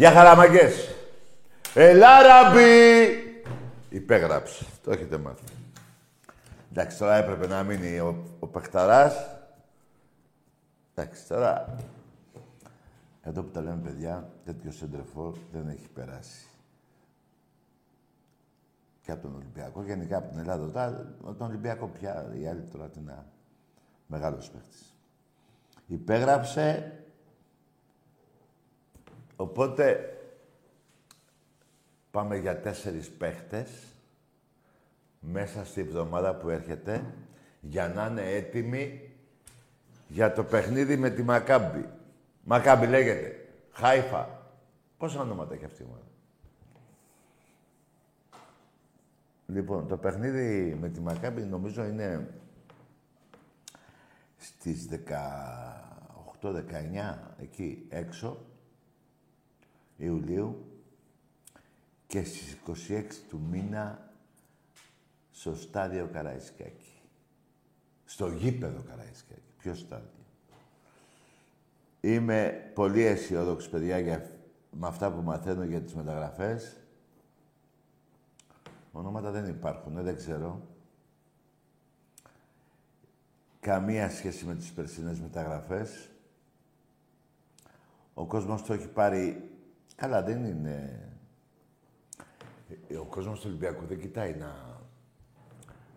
Γεια χαραμαγκές. Ελά, ραμπή. Υπέγραψε. Το έχετε μάθει. Εντάξει, τώρα έπρεπε να μείνει ο, ο Πεχταράς. Εντάξει, τώρα... Εδώ που τα λέμε παιδιά, τέτοιο σεντρεφόρ δεν έχει περάσει. Και από τον Ολυμπιακό, γενικά από την Ελλάδα. Τώρα, τον Ολυμπιακό πια, η άλλη τώρα την μεγάλος παίχτης. Υπέγραψε Οπότε, πάμε για τέσσερις παίχτες μέσα στη εβδομάδα που έρχεται για να είναι έτοιμοι για το παιχνίδι με τη Μακάμπη. Μακάμπη λέγεται. Χάιφα. Πόσα ονόματα έχει αυτή η ομάδα; Λοιπόν, το παιχνίδι με τη Μακάμπη νομίζω είναι στις 18-19 εκεί έξω Ιουλίου και στις 26 του μήνα στο στάδιο Καραϊσκάκη. Στο γήπεδο Καραϊσκάκη. Ποιο στάδιο. Είμαι πολύ αισιόδοξος, παιδιά, για, με αυτά που μαθαίνω για τις μεταγραφές. Ονόματα δεν υπάρχουν, δεν ξέρω. Καμία σχέση με τις περσινές μεταγραφές. Ο κόσμος το έχει πάρει Καλά, δεν είναι... Ε, ο κόσμος του Ολυμπιακού δεν κοιτάει να...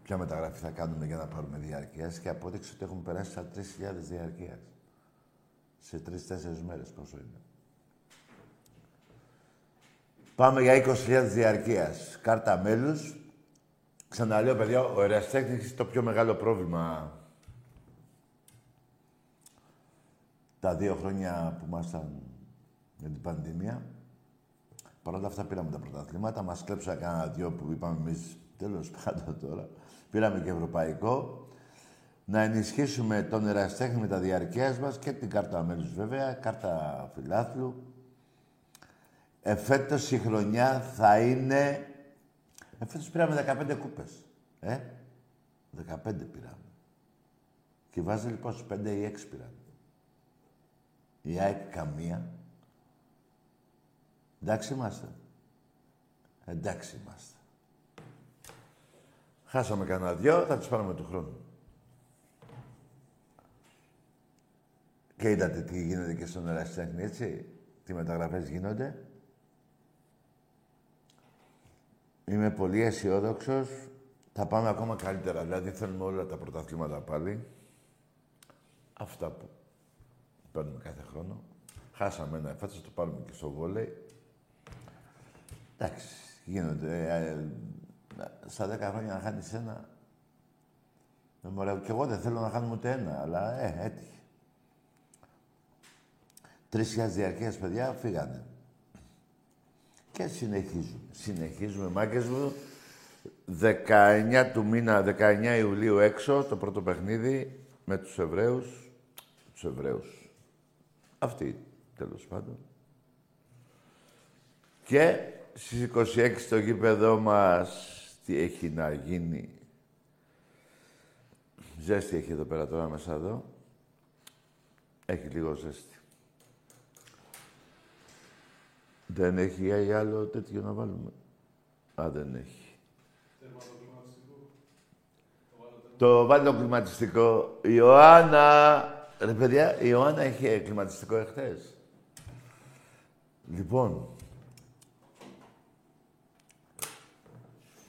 Ποια μεταγραφή θα κάνουμε για να πάρουμε διάρκεια και απόδειξε ότι έχουμε περάσει στα 3.000 διαρκείας. Σε 3-4 μέρες πόσο είναι. Πάμε για 20.000 διαρκείας. Κάρτα μέλους. Ξαναλέω, παιδιά, ο Εραστέχνης είναι το πιο μεγάλο πρόβλημα τα δύο χρόνια που ήμασταν με την πανδημία. Παρ' όλα αυτά πήραμε τα πρωταθλήματα. Μας κλέψα κανένα δυο που είπαμε εμείς. Τέλος πάντων τώρα. Πήραμε και ευρωπαϊκό. Να ενισχύσουμε τον εραστέχνη με τα διαρκεία μας και την κάρτα μέλου βέβαια, κάρτα φιλάθλου. Εφέτος η χρονιά θα είναι. Εφέτος πήραμε 15 κούπες. Ε, 15 πήραμε. Και βάζει λοιπόν στους 5 ή 6 πήραμε. Η ΑΕΚ καμία. Εντάξει είμαστε. Εντάξει είμαστε. Χάσαμε κανένα δυο, θα τις πάρουμε του χρόνου. Και είδατε τι γίνεται και στον Ερασιτέχνη, έτσι. Τι μεταγραφές γίνονται. Είμαι πολύ αισιόδοξος. Θα πάμε ακόμα καλύτερα. Δηλαδή θέλουμε όλα τα πρωταθλήματα πάλι. Αυτά που παίρνουμε κάθε χρόνο. Χάσαμε ένα εφέτος, το πάρουμε και στο βόλεϊ. Εντάξει, γίνονται. Ε, ε, στα δέκα χρόνια να χάνεις ένα... Δεν μου και εγώ δεν θέλω να χάνουμε ούτε ένα, αλλά ε, έτυχε. Τρεις χιλιάδες διαρκείας παιδιά φύγανε. Και συνεχίζουμε. Συνεχίζουμε, μάγκες μου. 19 του μήνα, 19 Ιουλίου έξω, το πρώτο παιχνίδι με τους Εβραίους. Τους Εβραίους. Αυτοί, τέλος πάντων. Και στις 26 στο γήπεδό μας, τι έχει να γίνει; Ζέστη έχει εδώ πέρα τώρα μέσα εδώ. Έχει λίγο ζέστη. Δεν έχει άλλο τέτοιο να βάλουμε; Α, δεν έχει. Το βάλει το κλιματιστικό. Η Ιωάννα... Ρε παιδιά, η Ιωάννα έχει κλιματιστικό εχθές. Λοιπόν.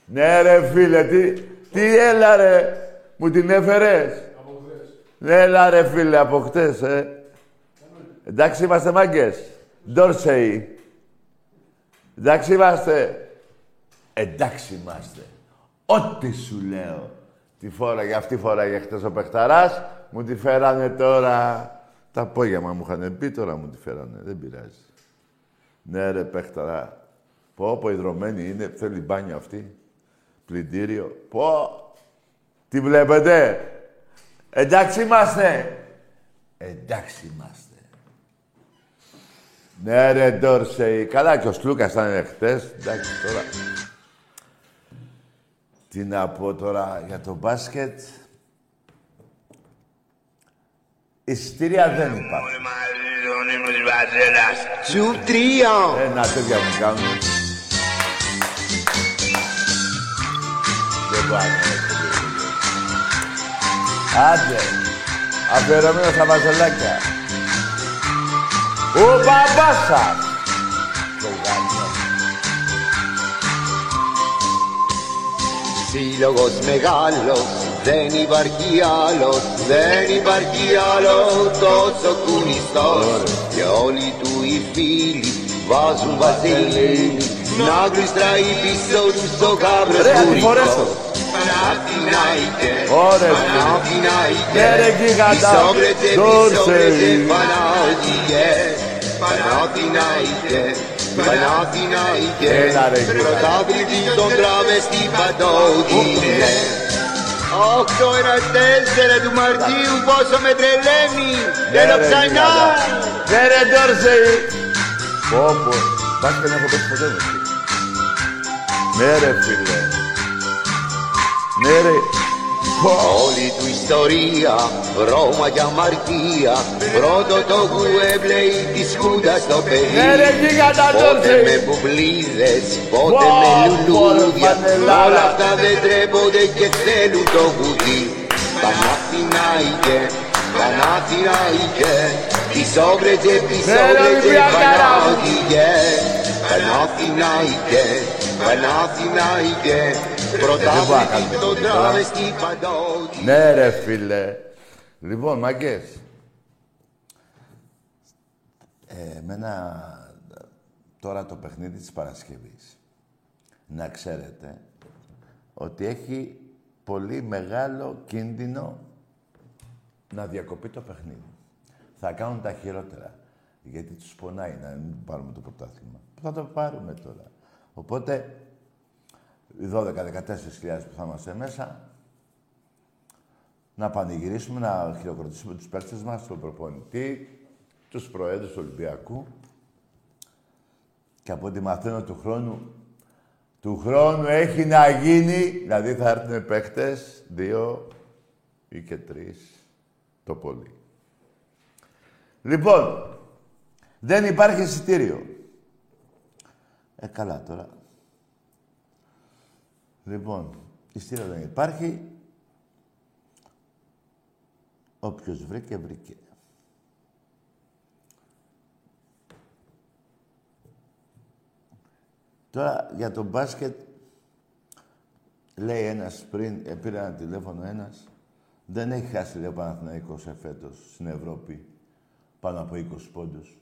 Ναι ρε φίλε, τι, τι έλα ρε. Μου την έφερες; Από χτες. Ναι, έλα ρε φίλε, από χτες, ε. Εντάξει είμαστε μάγκες. Ντόρσεϊ. Εντάξει είμαστε. Εντάξει είμαστε. Ό,τι σου λέω. Τη φόρα, για αυτή φορά για χτες ο παιχταράς, μου τη φέρανε τώρα. Τα απόγευμα μου είχαν πει, τώρα μου τη φέρανε. Δεν πειράζει. Ναι ρε παιχταρά. Πω, πω, υδρωμένη είναι, θέλει μπάνιο αυτή. Πλυντήριο. Πω, τι βλέπετε; Εντάξει είμαστε. Εντάξει είμαστε. Ναι ρε Ντόρσεϊ. Καλά και ο Σλούκας ήταν χτες. Εντάξει τώρα. Τι να πω τώρα για το μπάσκετ. Εισιτήρια δεν υπάρχει. Σου τρία. Ένα τέτοια μου κάνουν. Δεν πάνε. Άντε. Αφιερωμένο στα βαζελάκια. Ο μπαμπάς σας. Το γάμιο. Σύλλογος μεγάλος, δεν υπάρχει άλλος, δεν υπάρχει άλλος τόσο κουνιστός. Και όλοι του οι φίλοι βάζουν βαζελίνη, να γλιστράει πίσω τους στο γάβρο Ρε, αντιφορέσω. Παναθηναϊκέ, Ωραία, Παναθηναϊκέ, Ναι, ρε, γίγαντα. Ισόβρετε, Δόρσε. ισόβρετε, Παναθηναϊκέ, Παναθηναϊκέ, Παναθηναϊκέ, Έλα, ρε, γίγαντα. πρωταθλητή των τραβεστή παντόδινε. Οκτώ ένας τέσσερα του Μαρτίου πόσο με τρελαίνει, θέλω ρε, ξανά. γίγαντα. Ναι ρε Ντόρσεϊ. Πω πω. Μπάσκετ να έχω πέσει ποτέ μου. εσύ. Ναι ρε φίλε. Ναι ρε. Πω. Όλη του ιστορία, Ρώμα και αμαρτία Πρώτο το γουέμπλεϊ της Χούντας στο παιδί Ναι ρε γίγαντα Πότε με Ντόρσεϊ. μπουμπλίδες, πότε Πω, με πω, λουλούδια ρε, πανελάρα. Όλα αυτά δεν τρέπονται και θέλουν το γουδί Παναθηναϊκέ, Παναθηναϊκέ Πισόβρετζε, πισόβρετζε, Ολυμπιακάρα. Παναθηναϊκέ Παναθηναϊκέ, Παναθηναϊκέ μπορώ να κάνω Πρωτάθλητη το τίποτα. τράβεστη παντότη Ναι ρε φίλε. Λοιπόν, μαγκές. Ε, εμένα τώρα το παιχνίδι της Παρασκευής. Να ξέρετε ότι έχει πολύ μεγάλο κίνδυνο να διακοπεί το παιχνίδι. Θα κάνουν τα χειρότερα. Γιατί τους πονάει να μην πάρουμε το πρωτάθλημα. Θα το πάρουμε τώρα. Οπότε, οι 12-14 που θα είμαστε μέσα, να πανηγυρίσουμε, να χειροκροτήσουμε τους παίκτες μας, τον προπονητή, τους προέδρους του Ολυμπιακού. Και από ό,τι μαθαίνω του χρόνου, του χρόνου έχει να γίνει, δηλαδή θα έρθουν παίκτες, δύο ή και τρεις, το πολύ. Λοιπόν, δεν υπάρχει εισιτήριο. Ε, καλά τώρα. Λοιπόν, εισιτήριο δεν υπάρχει. Όποιος βρήκε, βρήκε. Τώρα για το μπάσκετ λέει ένας πριν, ε, πήρε ένα τηλέφωνο ένας, δεν έχει χάσει λέει ο Παναθηναϊκός εφέτος στην Ευρώπη πάνω από 20 πόντους.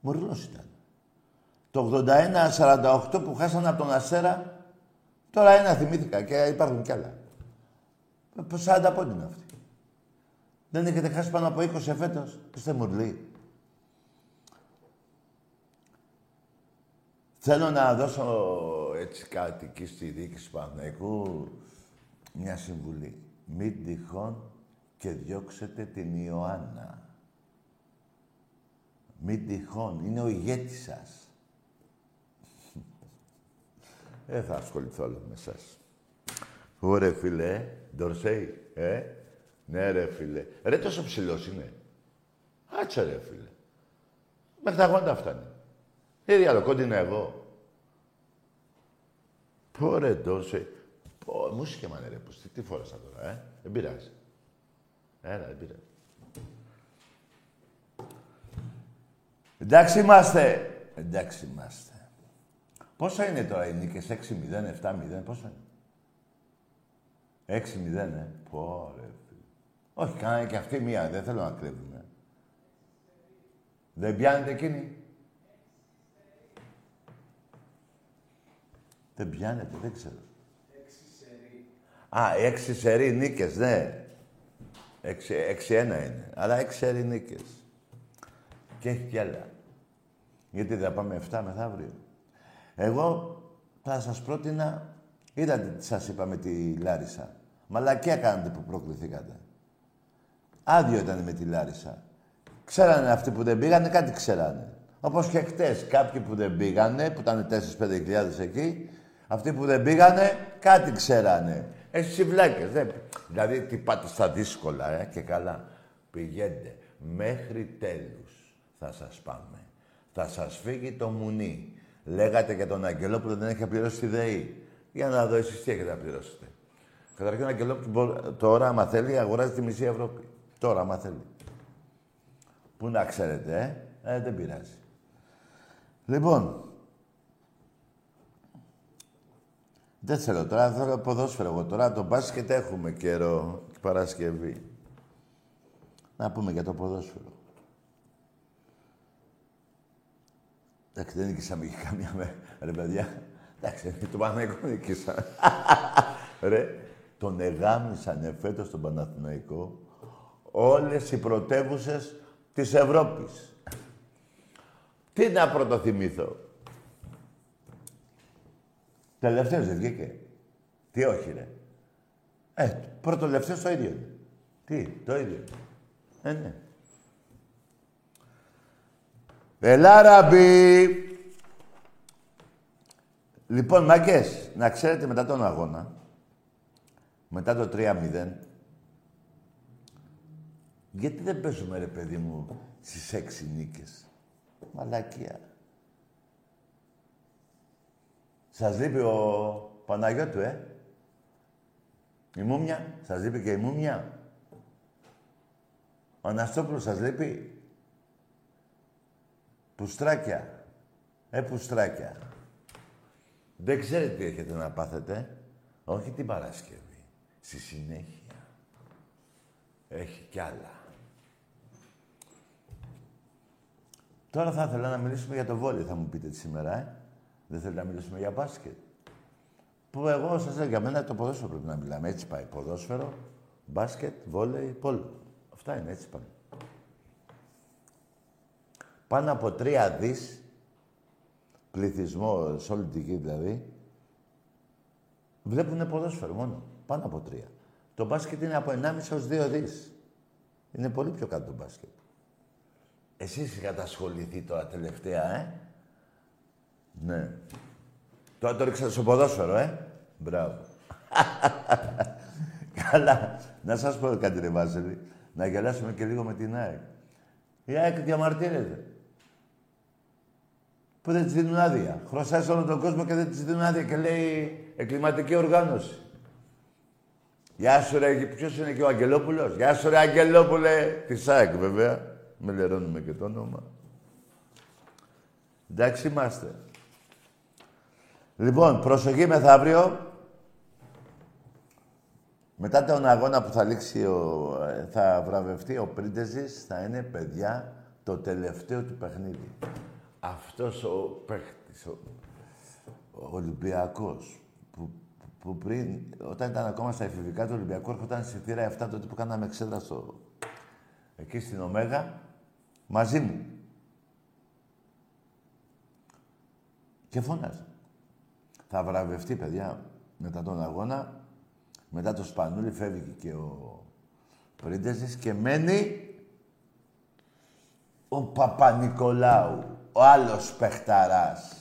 Μουρλός ήταν. Το 81-48 που χάσανε από τον Αστέρα, τώρα ένα θυμήθηκα και υπάρχουν κι άλλα. Ε, 40 πόντι είναι αυτοί. Δεν έχετε χάσει πάνω από 20 εφέτος. Είστε μουρλοί. Θέλω να δώσω έτσι κάτι εκεί στη διοίκηση του Παναθηναϊκού μια συμβουλή. Μην τυχόν και διώξετε την Ιωάννα. Μην τυχόν. Είναι ο ηγέτης σας. Δεν θα ασχοληθώ όλο με εσάς. Ωραία, φίλε. Ντορσέι, ε; Ναι, ρε, φίλε. Ρε, τόσο ψηλός είναι. Άτσε, ρε, φίλε. Μέχρι τα γόντα φτάνει. Ε, άλλο κόντινα εγώ. Πω, ρε, Ντορσέι. Πω, μου μάνε, ρε, πως, τι φόρασα τώρα, ε; Δεν πειράζει. Έλα, δεν πειράζει. Εντάξει είμαστε. Εντάξει είμαστε. Πόσα είναι τώρα οι νίκες, 6-0, 7-0, πόσα είναι; 6-0, ε. Πω, ρε, Όχι, κάνανε και αυτή μία, δεν θέλω να κρύβουμε. Δεν πιάνετε εκείνη. Δεν πιάνετε, δεν ξέρω. Έξι σερί. Α, έξι σερί νίκες, ναι. Έξι, έξι ένα είναι. Αλλά έξι σερί νίκες. Και έχει κι άλλα. Γιατί θα πάμε 7 μεθαύριο; Εγώ θα σας πρότεινα... Είδατε τι σας είπα με τη Λάρισα. Μαλακία κάνατε που προκληθήκατε. Άδειο ήταν με τη Λάρισα. Ξέρανε αυτοί που δεν πήγανε, κάτι ξέρανε. Όπως και χτες, κάποιοι που δεν πήγανε, που ήταν 4-5 εκεί, αυτοί που δεν πήγανε, κάτι ξέρανε. Εσείς βλάκες, δεν... Δηλαδή, τι πάτε στα δύσκολα, ε, και καλά. Πηγαίνετε. Μέχρι τέλους θα σας πάμε. Θα σας φύγει το μουνί. Λέγατε για τον Αγγελόπουλο δεν έχει πληρώσει τη ΔΕΗ. Για να δω εσείς τι έχετε να πληρώσετε. Καταρχήν ο Αγγελόπουλος τώρα, άμα θέλει, αγοράζει τη μισή Ευρώπη. Τώρα, άμα θέλει. Πού να ξέρετε, ε, ε δεν πειράζει. Λοιπόν, δεν θέλω τώρα, θέλω ποδόσφαιρο εγώ τώρα. Το μπάσκετ έχουμε καιρό, Παρασκευή. Να πούμε για το ποδόσφαιρο. Εντάξει, δεν νίκησαμε και καμία με... Ρε παιδιά, εντάξει, το Παναθηναϊκό νίκησα. Ρε, τον εγάμισαν φέτος τον Παναθηναϊκό όλες οι πρωτεύουσες της Ευρώπης. Τι να πρωτοθυμήθω. Τελευταίος δεν βγήκε. Τι όχι, ρε. Ε, πρώτο το ίδιο είναι. Τι, το ίδιο. Ε, ναι. Ελάραμπι! Λοιπόν, μαγκές, να ξέρετε μετά τον αγώνα, μετά το 3-0, γιατί δεν παίζουμε, ρε παιδί μου, στις έξι νίκες; Μαλακία. Σας λείπει ο Παναγιώτου, ε; Η Μούμια. Σας λείπει και η Μούμια; Ο Αναστόπουλος σας λείπει; Πουστράκια. Ε, πουστράκια. Δεν ξέρετε τι έχετε να πάθετε. Όχι την Παρασκευή. Στη συνέχεια. Έχει κι άλλα. Τώρα θα ήθελα να μιλήσουμε για το βόλιο, θα μου πείτε σήμερα, ε. Δεν θέλετε να μιλήσουμε για μπάσκετ. Που εγώ σας λέω, για μένα το ποδόσφαιρο πρέπει να μιλάμε. Έτσι πάει. Ποδόσφαιρο, μπάσκετ, βόλεϊ, πόλο. Αυτά είναι, έτσι πάνε. Πάνω από τρία δις πληθυσμό, σε όλη την γη δηλαδή, βλέπουν ποδόσφαιρο μόνο. Πάνω από τρία. Το μπάσκετ είναι από 1,5 έως 2 δις. Είναι πολύ πιο κάτω το μπάσκετ. Εσείς είχατε ασχοληθεί τώρα τελευταία, ε; Ναι. Τώρα το ρίξατε στο ποδόσφαιρο, ε; Μπράβο. Καλά. Να σας πω κάτι, ρε Βάζελη. Να γελάσουμε και λίγο με την ΑΕΚ. Η ΑΕΚ διαμαρτύρεται. Που δεν της δίνουν άδεια. Χρωστάει σε όλο τον κόσμο και δεν της δίνουν άδεια και λέει εκκληματική οργάνωση. Γεια σου ρε, ποιος είναι και ο Αγγελόπουλος; Γεια σου ρε Αγγελόπουλε. Τη ΑΕΚ βέβαια. Με λερώνουμε και το όνομα. Εντάξει είμαστε. Λοιπόν, προσοχή μεθαύριο. Μετά τον αγώνα που θα λήξει, ο, θα βραβευτεί ο Πρίντεζης, θα είναι, παιδιά, το τελευταίο του παιχνίδι. Αυτός ο παίχτης, ο, ο Ολυμπιακός, που, που πριν, όταν ήταν ακόμα στα εφηβικά του Ολυμπιακού, έρχονταν στη θύρα 7 τότε που κάναμε εξέδρα στο, εκεί στην Ωμέγα, μαζί μου. Και φώναζε. θα βραβευτεί, παιδιά, μετά τον αγώνα. Μετά το Σπανούλι φεύγει και ο Πρίντεζης και μένει ο Παπα-Νικολάου, ο άλλος παιχταράς.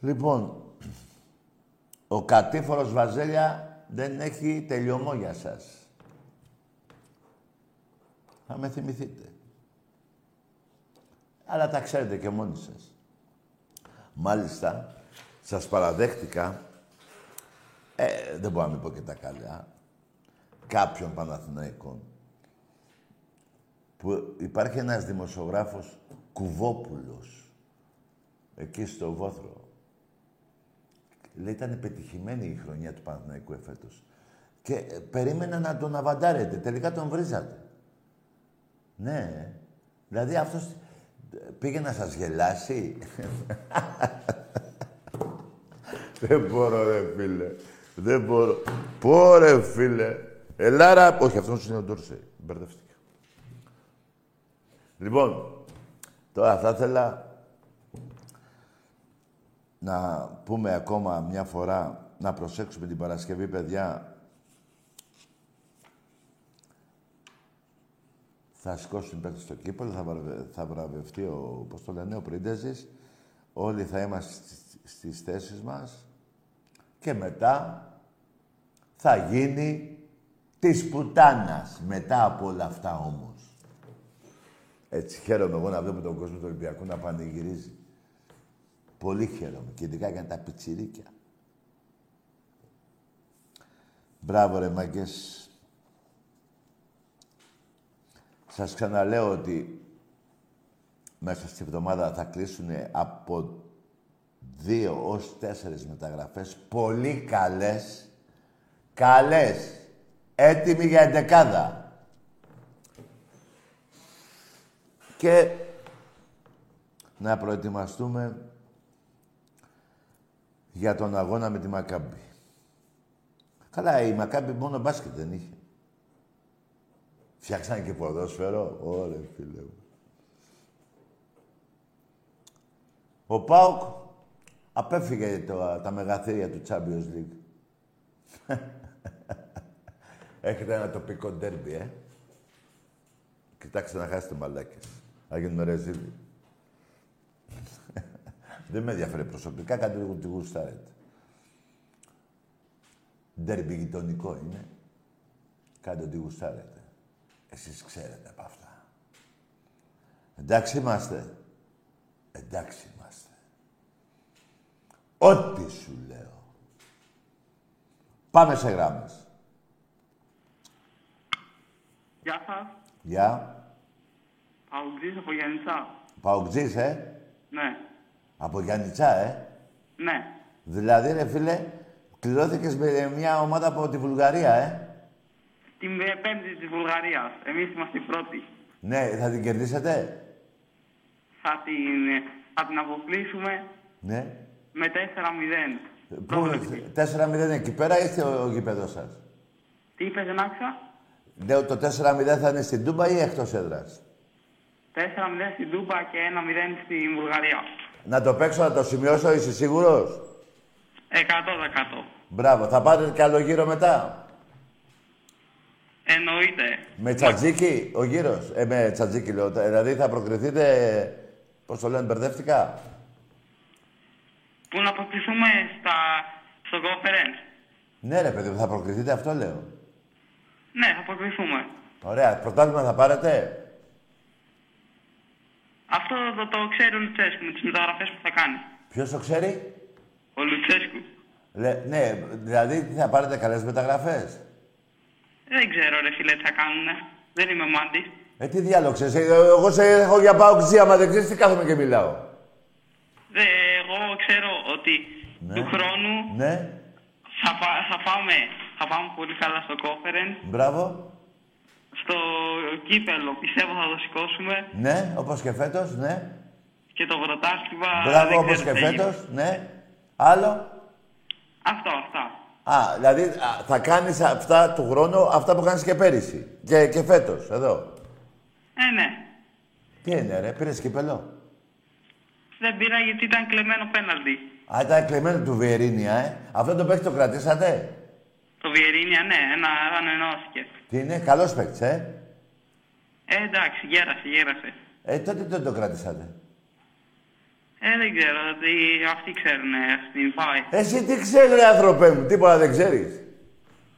Λοιπόν, ο κατήφορος Βαζέλια δεν έχει τελειωμό για σας. Θα με θυμηθείτε. Αλλά τα ξέρετε και μόνοι σας. Μάλιστα, σας παραδέχτηκα, ε, δεν μπορώ να μην πω και τα καλά, κάποιον Παναθηναϊκών, που υπάρχει ένας δημοσιογράφος Κουβόπουλος, εκεί στο Βόθρο. Λέει, ήταν πετυχημένη η χρονιά του Παναθηναϊκού εφέτος. Και ε, περίμενα να τον αβαντάρετε. Τελικά τον βρίζατε. Ναι. Δηλαδή αυτός πήγε να σας γελάσει. Δεν μπορώ, ρε φίλε. Δεν μπορώ. Πω, ρε φίλε. Ελάρα. Όχι, αυτός είναι ο Ντόρσε. Μπερδεύτηκα. Λοιπόν, τώρα θα ήθελα να πούμε ακόμα μια φορά, να προσέξουμε την Παρασκευή, παιδιά, θα σηκώσουν παίκτες στο κύπελο, θα, βραβε, θα βραβευτεί ο, πώς το λένε, ο Πρίντεζης. Όλοι θα είμαστε στις θέσεις μας. Και μετά θα γίνει της πουτάνας. Μετά από όλα αυτά όμως. Έτσι χαίρομαι εγώ να βλέπω τον κόσμο του Ολυμπιακού να πανηγυρίζει. Πολύ χαίρομαι. Και ειδικά για τα πιτσιρίκια. Μπράβο ρε μαγκές. Σας ξαναλέω ότι μέσα στη εβδομάδα θα κλείσουν από δύο ως τέσσερις μεταγραφές πολύ καλές, καλές, έτοιμοι για εντεκάδα. Και να προετοιμαστούμε για τον αγώνα με τη Μακάμπη. Καλά, η Μακάμπη μόνο μπάσκετ δεν είχε. Φτιάξανε και ποδόσφαιρο. Ωρε, φίλε μου. Ο Πάουκ απέφυγε το, τα μεγαθύρια του Champions League. Έχετε ένα τοπικό ντέρμπι, ε. Κοιτάξτε να χάσετε μαλάκες. Θα γίνουμε ρεζίλοι. Δεν με ενδιαφέρει προσωπικά, κάντε λίγο τι γουστάρετε. Ντέρμπι γειτονικό είναι. Κάντε ό,τι γουστάρετε. Εσείς ξέρετε από αυτά. Εντάξει είμαστε. Εντάξει είμαστε. Ό,τι σου λέω. Πάμε σε γράμμες. Γεια σας. Γεια. Παουτζής από Γιάννητσά. Παοκτζής, ε; Ναι. Από Γιάννητσά, ε; Ναι. Δηλαδή, ρε φίλε, κληρώθηκες με μια ομάδα από τη Βουλγαρία, ε; Την ε, πέμπτη της Βουλγαρίας. Εμείς είμαστε οι πρώτοι. Ναι, θα την κερδίσετε; Θα την, ε, θα την αποκλείσουμε Ναι. με 4-0. Πού, 4-0 εκεί πέρα ή στο γήπεδο σας; Τι είπες, Ενάξα; Λέω το 4-0 θα είναι στην Τούμπα ή εκτός έδρας; 4-0 στην Τούμπα και 1-0 στην Βουλγαρία. Να το παίξω, να το σημειώσω, είσαι σίγουρος; 100%. Μπράβο, θα πάτε κι άλλο γύρο μετά; Εννοείται. Με τσατζίκι, ο γύρος; Ε, με τσατζίκι λέω. Δηλαδή θα προκριθείτε, πώς το λένε, μπερδεύτηκα; Πού να αποκλειστούμε στα, στο conference; Ναι ρε παιδί, μου, θα προκριθείτε, αυτό λέω. Ναι, θα αποκλειστούμε. Ωραία, πρωτάθλημα θα πάρετε; Αυτό το, το ξέρει ο Λουτσέσκου με τις μεταγραφές που θα κάνει. Ποιος το ξέρει; Ο Λουτσέσκου. Λε, ναι, δηλαδή τι θα πάρετε καλές μεταγραφές; Δεν ξέρω ρε φίλε τι θα κάνουνε. Δεν είμαι μάντη. Ε, τι διάλοξες. Ε, εγώ σε έχω για πάω ξύ, άμα δεν ξέρεις τι κάθομαι και μιλάω. Δε, εγώ ξέρω ότι Ναι. του χρόνου Ναι, θα, πα- θα, πάμε, θα πάμε πολύ καλά στο conference. μπράβο. Στο κύπελο πιστεύω θα το σηκώσουμε Ναι, όπως και φέτος, ναι. και το πρωτάθλημα. Μπράβο, δεν όπως ξέρω και τι θα γίνει. φέτος, ναι. Άλλο; Αυτό, αυτά. Α, δηλαδή α, θα κάνεις αυτά του χρόνου, αυτά που κάνεις και πέρυσι. Και, και φέτος, εδώ. Ε, ναι. Τι είναι ρε, πήρες κύπελο; Δεν πήρα γιατί ήταν κλεμμένο πέναλτι. Α, ήταν κλεμμένο του Βιερίνια, ε. Αυτό το παίχτη το κρατήσατε; Το Βιερίνια, ναι, ένα, ανενώθηκε. Τι είναι, καλός παίκτης, ε; Ε, εντάξει, γέρασε, γέρασε. Ε, τότε δεν το κρατήσατε. Ε, δεν ξέρω, ότι αυτοί ξέρουν, ε, στην πάει. Εσύ τι ξέρεις, ρε άνθρωπέ μου, τίποτα δεν ξέρεις.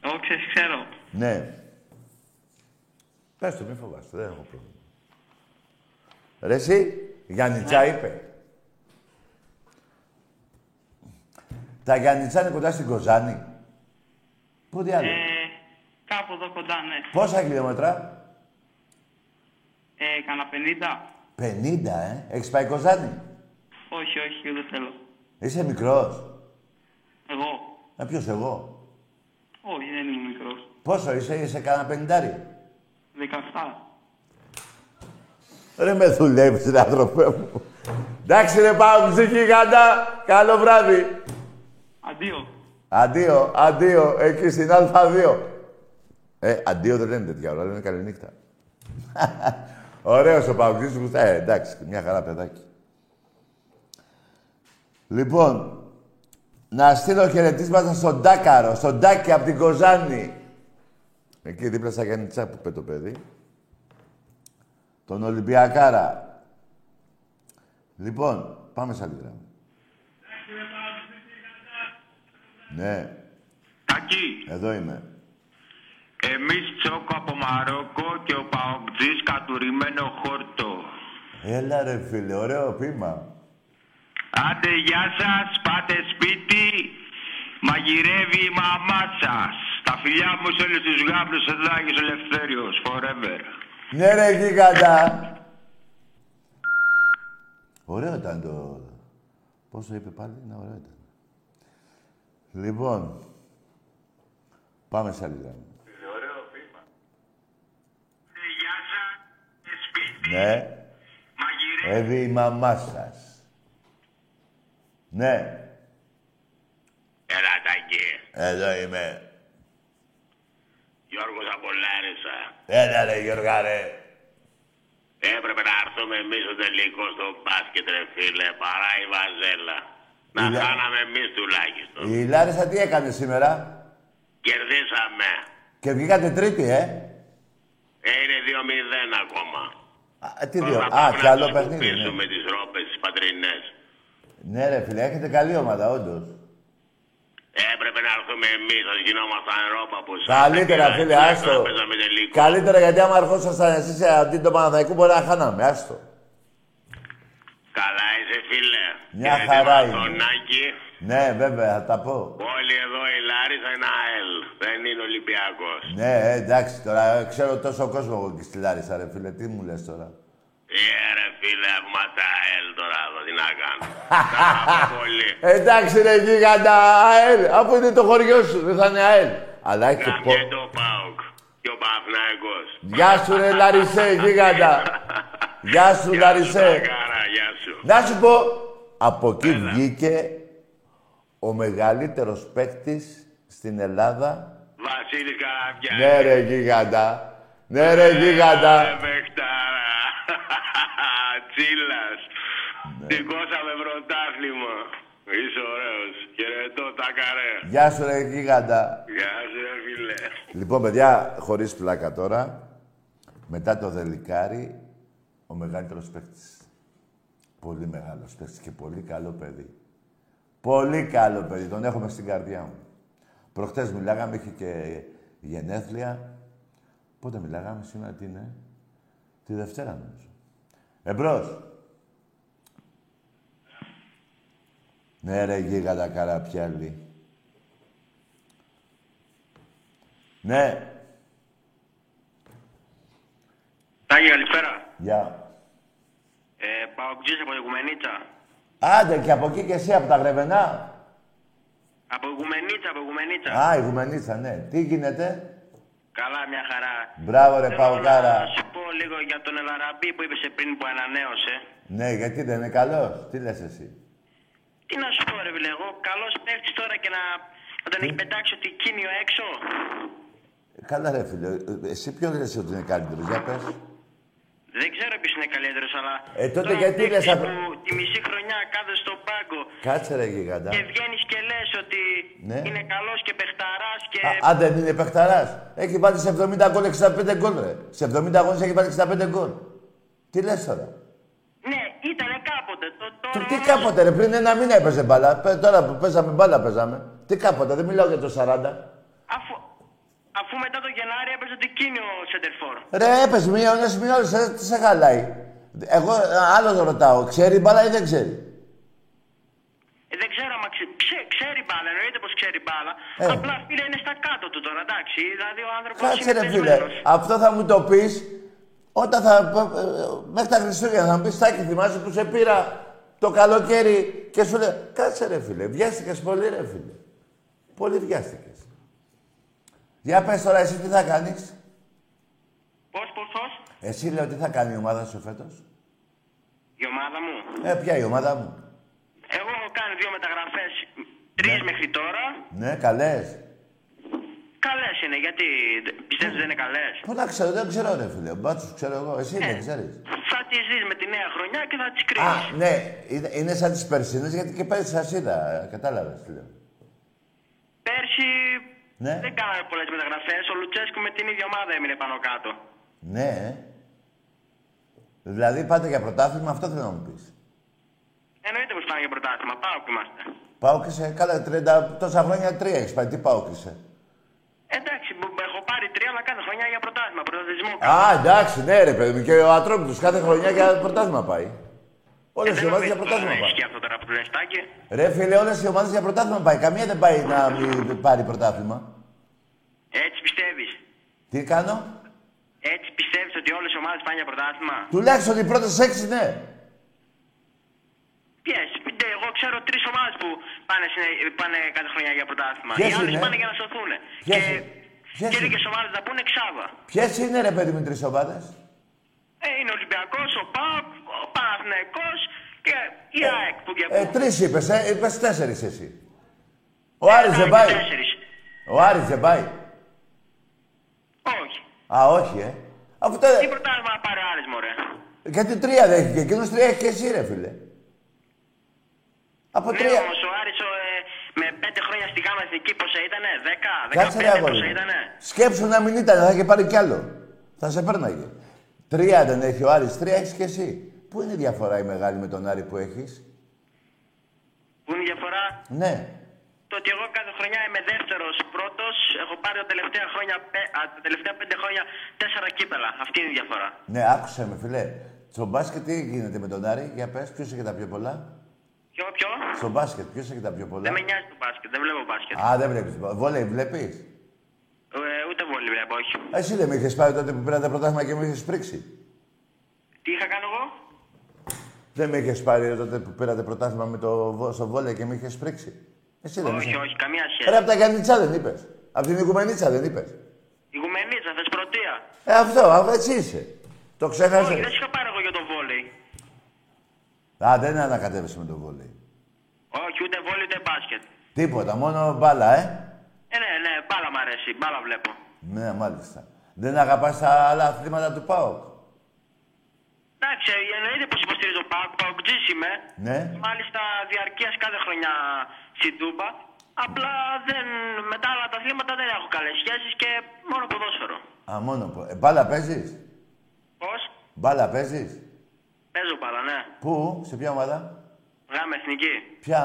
Εγώ ξέρεις, ξέρω. Ναι. Πες το, μη φοβάστε, δεν έχω πρόβλημα. Ρε εσύ, Γιάννητσά είπε. Τα Γιάννητσά είναι κοντά στην Κοζάνη. Πού διάλογο. Ε, κάπου εδώ κοντά, ναι. Πόσα χιλιόμετρα; Ε, κανένα 50. 50, ε. Έχεις πάει Κοζάνη; Όχι, όχι, δεν θέλω. Είσαι μικρός; Εγώ. Ε, ποιος εγώ; Όχι, δεν είμαι μικρός. Πόσο είσαι, είσαι κανένα πενιντάρι. 17. Ρε με δουλεύεις, ρε άνθρωπέ μου. Εντάξει ρε πάω ψυχή γάντα. Καλό βράδυ. Αντίο. Αντίο, αντίο, εκεί στην Α2. Ε, αντίο δεν λένε τέτοια ώρα, λένε καληνύχτα. Ωραίος ο Παουτζής μου. Ε, εντάξει, μια χαρά παιδάκι. Λοιπόν, να στείλω χαιρετίσματα στον Τάκαρο, στον Τάκη από την Κοζάνη. Εκεί δίπλα στα Γιάννητσά που είπε το παιδί. Τον Ολυμπιακάρα. Λοιπόν, πάμε σε άλλη γραμμή. Ναι, Τάκη, εδώ είμαι. εμείς τσόκο από Μαρόκο και ο Παοκτζής κατουρημένο χόρτο. Έλα ρε φίλε, ωραίο πείμα. Άντε γεια σας, πάτε σπίτι, μαγειρεύει η μαμά σας. Τα φιλιά μου σε όλους τους γάμπλους εδώ Άγιος Ελευθέριος, forever. Ναι ρε γίγαντα. Ωραίο ήταν το... Πώς το είπε πάλι, ναι, ωραίο ήταν. Λοιπόν, πάμε σε άλλη γραμμή. Ε, Γεια σας, πάτε σπίτι, Ναι, μαγειρεύει... έβη η μαμά σας. Ναι, Έλα Τάκη, εδώ είμαι. Γιώργος από Λάρισα. Έλα ρε Γιώργα ρε. Έπρεπε να έρθουμε εμείς στο τελικός στο μπάσκετ ρε φίλε, παρά η Βαζέλα. Να Η Λα- χάναμε εμείς τουλάχιστον. Η Λάρισα τι έκανε σήμερα. Κερδίσαμε. Και βγήκατε τρίτη, ε. Ε, είναι 2-0 ακόμα. Α, τι δύο. Τώρα Α, πρέπει κι να άλλο τους παιχνίδι. Ναι. κουπίσουμε τις ρόπες τις πατρινές. ναι ρε φίλε, έχετε καλή ομάδα, όντως. Έπρεπε να έρθουμε εμείς, ας γινόμασταν ρόπα που σας. Καλύτερα, έπαιζα- φίλε, άστο. να παίζαμε τελικό. Καλύτερα γιατί άμα ερχόσασταν εσείς αντί το Παναθαϊκό μπορεί να χάναμε. Άστο. Καλά είσαι φίλε. Μια Και χαρά δεν είμαι. Τον Άκη, Ναι, βέβαια, θα τα πω. όλοι εδώ η Λάρισα είναι ΑΕΛ. Δεν είναι Ολυμπιακός. Ναι, ε, εντάξει, τώρα ε, ξέρω τόσο κόσμο εγώ και στη Λάρισα, ρε φίλε. Τι μου λες τώρα; Ε, ρε φίλε, που είμαστε ΑΕΛ τώρα εδώ, τι να κάνω. Τα αγαπώ πολύ. Εντάξει ρε γίγαντα, ΑΕΛ, αφού είναι το χωριό σου, δεν θα είναι ΑΕΛ. Αλλά έχει και πω... Γαμιέται ο Πάοκ και ο Παναθηναϊκός. Γεια σου ρε Λαρισαίε, γίγαντα. Γεια σου Λαρισαίε. Κάρα, γεια σου. Να σου πω, από εκεί βγήκε ο μεγαλύτερος παίκτης στην Ελλάδα. Βασίλης Καραβιά. Ναι ρε γίγαντα. Ναι ρε γίγαντα. Ε, παιχτάρα. Τσίλας. Ναι. Σηκώσαμε πρωτάθλημα. Είσαι ωραίος. Χαιρετώ τα καρέ. Γεια σου ρε γίγαντα. Γεια σου ρε φίλε. Λοιπόν, παιδιά, χωρίς πλάκα τώρα, μετά το Δελικάρι, ο μεγαλύτερος παίκτης. Πολύ μεγάλος παίκτης και πολύ καλό παιδί. Πολύ καλό παιδί. Τον έχουμε στην καρδιά μου. Προχτές μιλάγαμε, είχε και γενέθλια. Πότε μιλάγαμε, σήμερα τι είναι; Τη Δευτέρα νομίζω. Εμπρός. Ναι ρε γίγαντα καραπιάλη. Ναι. Τάγι, καλησπέρα. Γεια. Ε, Παοκτζής από την Οικουμενίτσα. Άντε και από εκεί και εσύ από τα Γρεβενά. Από Οικουμενίτσα, από Οικουμενίτσα. Α, η Γουμενίτσα, ναι. Τι γίνεται; Καλά, μια χαρά. Μπράβο ρε Θέλω Παοκάρα. Να σου πω λίγο για τον Ελαραμπή που είπες πριν που ανανέωσε. Ναι, γιατί δεν είναι καλός; Τι λες εσύ; Τι να σου πω ρε φίλε, εγώ καλός παίχτης τώρα και να, να τον έχεις πετάξει ότι κίνιο έξω. Καλά ρε φίλε. Εσύ ποιον λες ότι είναι καλύτερος. Για πες. Δεν ξέρω ποιος είναι καλύτερος, αλλά. Ε, τότε τώρα γιατί παίκτης λες αυτό- που τη μισή χρονιά κάθεσαι στον πάγκο Κάτσε ρε γιγάντα. και βγαίνεις και λες ότι Ναι. είναι καλός και παιχταράς και. Α, αν δεν είναι παιχταράς. Έχει βάλει σε 70 γκολ 65 γκολ, ρε. Σε 70 αγώνες έχει βάλει 65 γκολ. Τι λες τώρα; Ναι, ήταν κάποτε. Το, τώρα Τι, τι όμως- κάποτε, ρε, πριν ένα μήνα έπαιζε μπάλα. Πε- Τώρα που παίζαμε μπάλα παίζαμε. Τι κάποτε, δεν μιλάω για το 40. Αφού, αφού μετά το Γενάρη έπαιζε το εκείνο Σεντερφόρ. Ρε, έπαιζε μία ώρα, μία ώρα, σε, τι σε χαλάει. Εγώ ε, άλλο ρωτάω, ξέρει μπάλα ή δεν ξέρει; Ε, δεν ξέρω αν ξε, ξε, ξέρει μπάλα, εννοείται πως ξέρει μπάλα. Ε. Απλά φίλε είναι στα κάτω του τώρα, εντάξει. Δηλαδή ο άνθρωπος Κάτσε είναι ρε φίλε, πεσμένος. αυτό θα μου το πεις όταν θα... ε, ε, μέχρι τα Χριστούγεννα θα μου πεις, Στάκη, θυμάσαι που σε πήρα το καλοκαίρι και σου λέει, κάτσε ρε φίλε, βιάστηκες πολύ ρε φίλε. Πολύ βιάστηκες. Για πες τώρα εσύ τι θα κάνεις; Πώς, πώς, πώς; Εσύ λέω τι θα κάνει η ομάδα σου φέτος; Η ομάδα μου; Ε, ποια η ομάδα μου; Εγώ έχω κάνει δύο μεταγραφές, τρεις μέχρι τώρα. Ναι, καλές. Καλές είναι, γιατί πιστεύεις δεν είναι καλές; Πού να ξέρω, δεν ξέρω ρε φίλε. Ο Μπάτσος ξέρω εγώ, εσύ Ε. δεν ξέρεις. Θα τις δεις με τη νέα χρονιά και θα τις Α, κρίνεις. ναι, είναι, είναι σαν τις περσίνες γιατί και πέρυσι σας είδα. Κατάλαβες τι λέω. Πέρσι Ναι. δεν κάναμε πολλές μεταγραφές. Ο Λουτσέσκου με την ίδια ομάδα έμεινε πάνω κάτω. Ναι. ε. Δηλαδή πάτε για πρωτάθλημα, αυτό θέλω να μου πεις. Εννοείται πως πάμε για πρωτάθλημα. Πάω που είμαστε. Πάω και σε καλά 30 τόσα χρόνια τρία έχεις πάει. Τι πάω και σε. Εντάξει, μπο- μπο- έχω πάρει τρία, αλλά κάθε χρονιά για πρωτάθλημα. Πρωταθλητισμό. Α, εντάξει, ναι ρε παιδί μου. Και ο Ατρόμητος κάθε χρονιά για πρωτάθλημα πάει. Όλες οι Ε, Δεν ομάδες για νομίζω πρωτάθλημα τώρα να πάει. ισχύει αυτό τώρα που του λες, Τάκη. Ρε φίλε, όλες οι ομάδες για πρωτάθλημα πάει. Καμία δεν πάει να μην πάρει πρωτάθλημα. Έτσι πιστεύεις; Τι κάνω; Έτσι πιστεύεις ότι όλες οι ομάδες πάνε για πρωτάθλημα; Τουλάχιστον οι πρώτες έξι, ναι. Ποιες. Πείτε, εγώ ξέρω τρεις ομάδες που πάνε, συνε- πάνε κάθε χρονιά για πρωτάθλημα. Ποιες Οι άλλες είναι; πάνε για να σωθούν. Ποιες Και, είναι; Ποιες και είναι; λίγε ομάδες θα πούνε εξάδα. Ποιες είναι ρε παιδί μου οι τρεις ομάδες; Ε, είναι ο Ολυμπιακός, ο ΠΑΟΚ, ο Παναθηναϊκός και η ΑΕΚ που και Ε, που. τρεις είπες, ε. Είπες τέσσερις εσύ. Ο Ε, Άρης δεν εντάξει, πάει. τέσσερις. Ο Άρης δεν πάει. Όχι. Α, όχι, ε. Αφού το... Τι πρωτάθλημα να πάρει ο Άρης, μωρέ; Γιατί τρία δεν έχει και εκείνος τρία έχει και εσύ, ρε φίλε. Από Ναι, τρία. όμως ο Άρης ο, ε, με πέντε χρόνια στη γάμα εθνική πόσα ήτανε, δέκα, Κάτσε ρε δεκαπέντε αγόρι. πόσα μου. ήτανε. Σκέψου να μην ήταν, θα είχε πάρει κι άλλο. Θα σε πέρναγε. Τρία δεν έχει ο Άρης, τρία έχεις και εσύ. Πού είναι η διαφορά η μεγάλη με τον Άρη που έχεις; Πού είναι η διαφορά, Ναι. το ότι εγώ κάθε χρονιά είμαι δεύτερος πρώτος, έχω πάρει τα τελευταία, χρόνια, πέ- α, τα τελευταία πέντε χρόνια τέσσερα κύπελα. Αυτή είναι η διαφορά. Ναι, άκουσε με, φιλέ. Στο μπάσκετ τι γίνεται με τον Άρη, για πες, ποιος έχει τα πιο πολλά; Ποιο, ποιο; Στο μπάσκετ, ποιος έχει τα πιο πολλά; Δεν με νοιάζει το μπάσκετ, δεν βλέπω μπάσκετ. Α, δεν βλέπεις. Βόλεϊ βλέπεις; Ε, ούτε βόλη βλέπω, όχι. Εσύ δεν με είχες πάρει τότε που πήρατε πρωτάθλημα και με είχες πρίξει. Τι είχα κάνει εγώ; Δεν με είχες πάρει τότε που πήρατε πρωτάθλημα με το, βο- στο βόλεϊ και με είχες πρίξει. Εσύ δεν όχι, είσαι. όχι, καμία σχέση. Ρε, από τα Γιάννητσα δεν είπες. Από την Οικουμενίτσα δεν είπες. Η Γουμενίτσα, θεσπρωτεία. Ε, αυτό, αυτό έτσι είσαι. Το Όχι, ξέχασες. δεν σου είχα πάρει εγώ για το βόλεϊ. Α, δεν ανακατεύεσαι με το βόλεϊ. Όχι, ούτε βόλεϊ ούτε μπάσκετ. Τίποτα, μόνο μπάλα, ε. Ε, ναι, ναι, μπάλα μ' αρέσει, μπάλα βλέπω. Ναι, μάλιστα. Δεν αγαπάς τα άλλα αθλήματα του ΠΑΟΚ; Εντάξει, εννοείται πως υποστηρίζω ΠΑΟΚ, ΠΑΟΚτζής είμαι. Ναι. Μάλιστα διαρκείας κάθε χρονιά στην Τούμπα. Απλά δεν, με τα άλλα τα αθλήματα δεν έχω καλές σχέσεις και μόνο ποδόσφαιρο. Α, μόνο που. Ε, μπάλα παίζεις; Πώς; Μπάλα παίζεις; Παίζω μπάλα, ναι. Πού, σε ποια ομάδα; Γάμε εθνική. Ποια;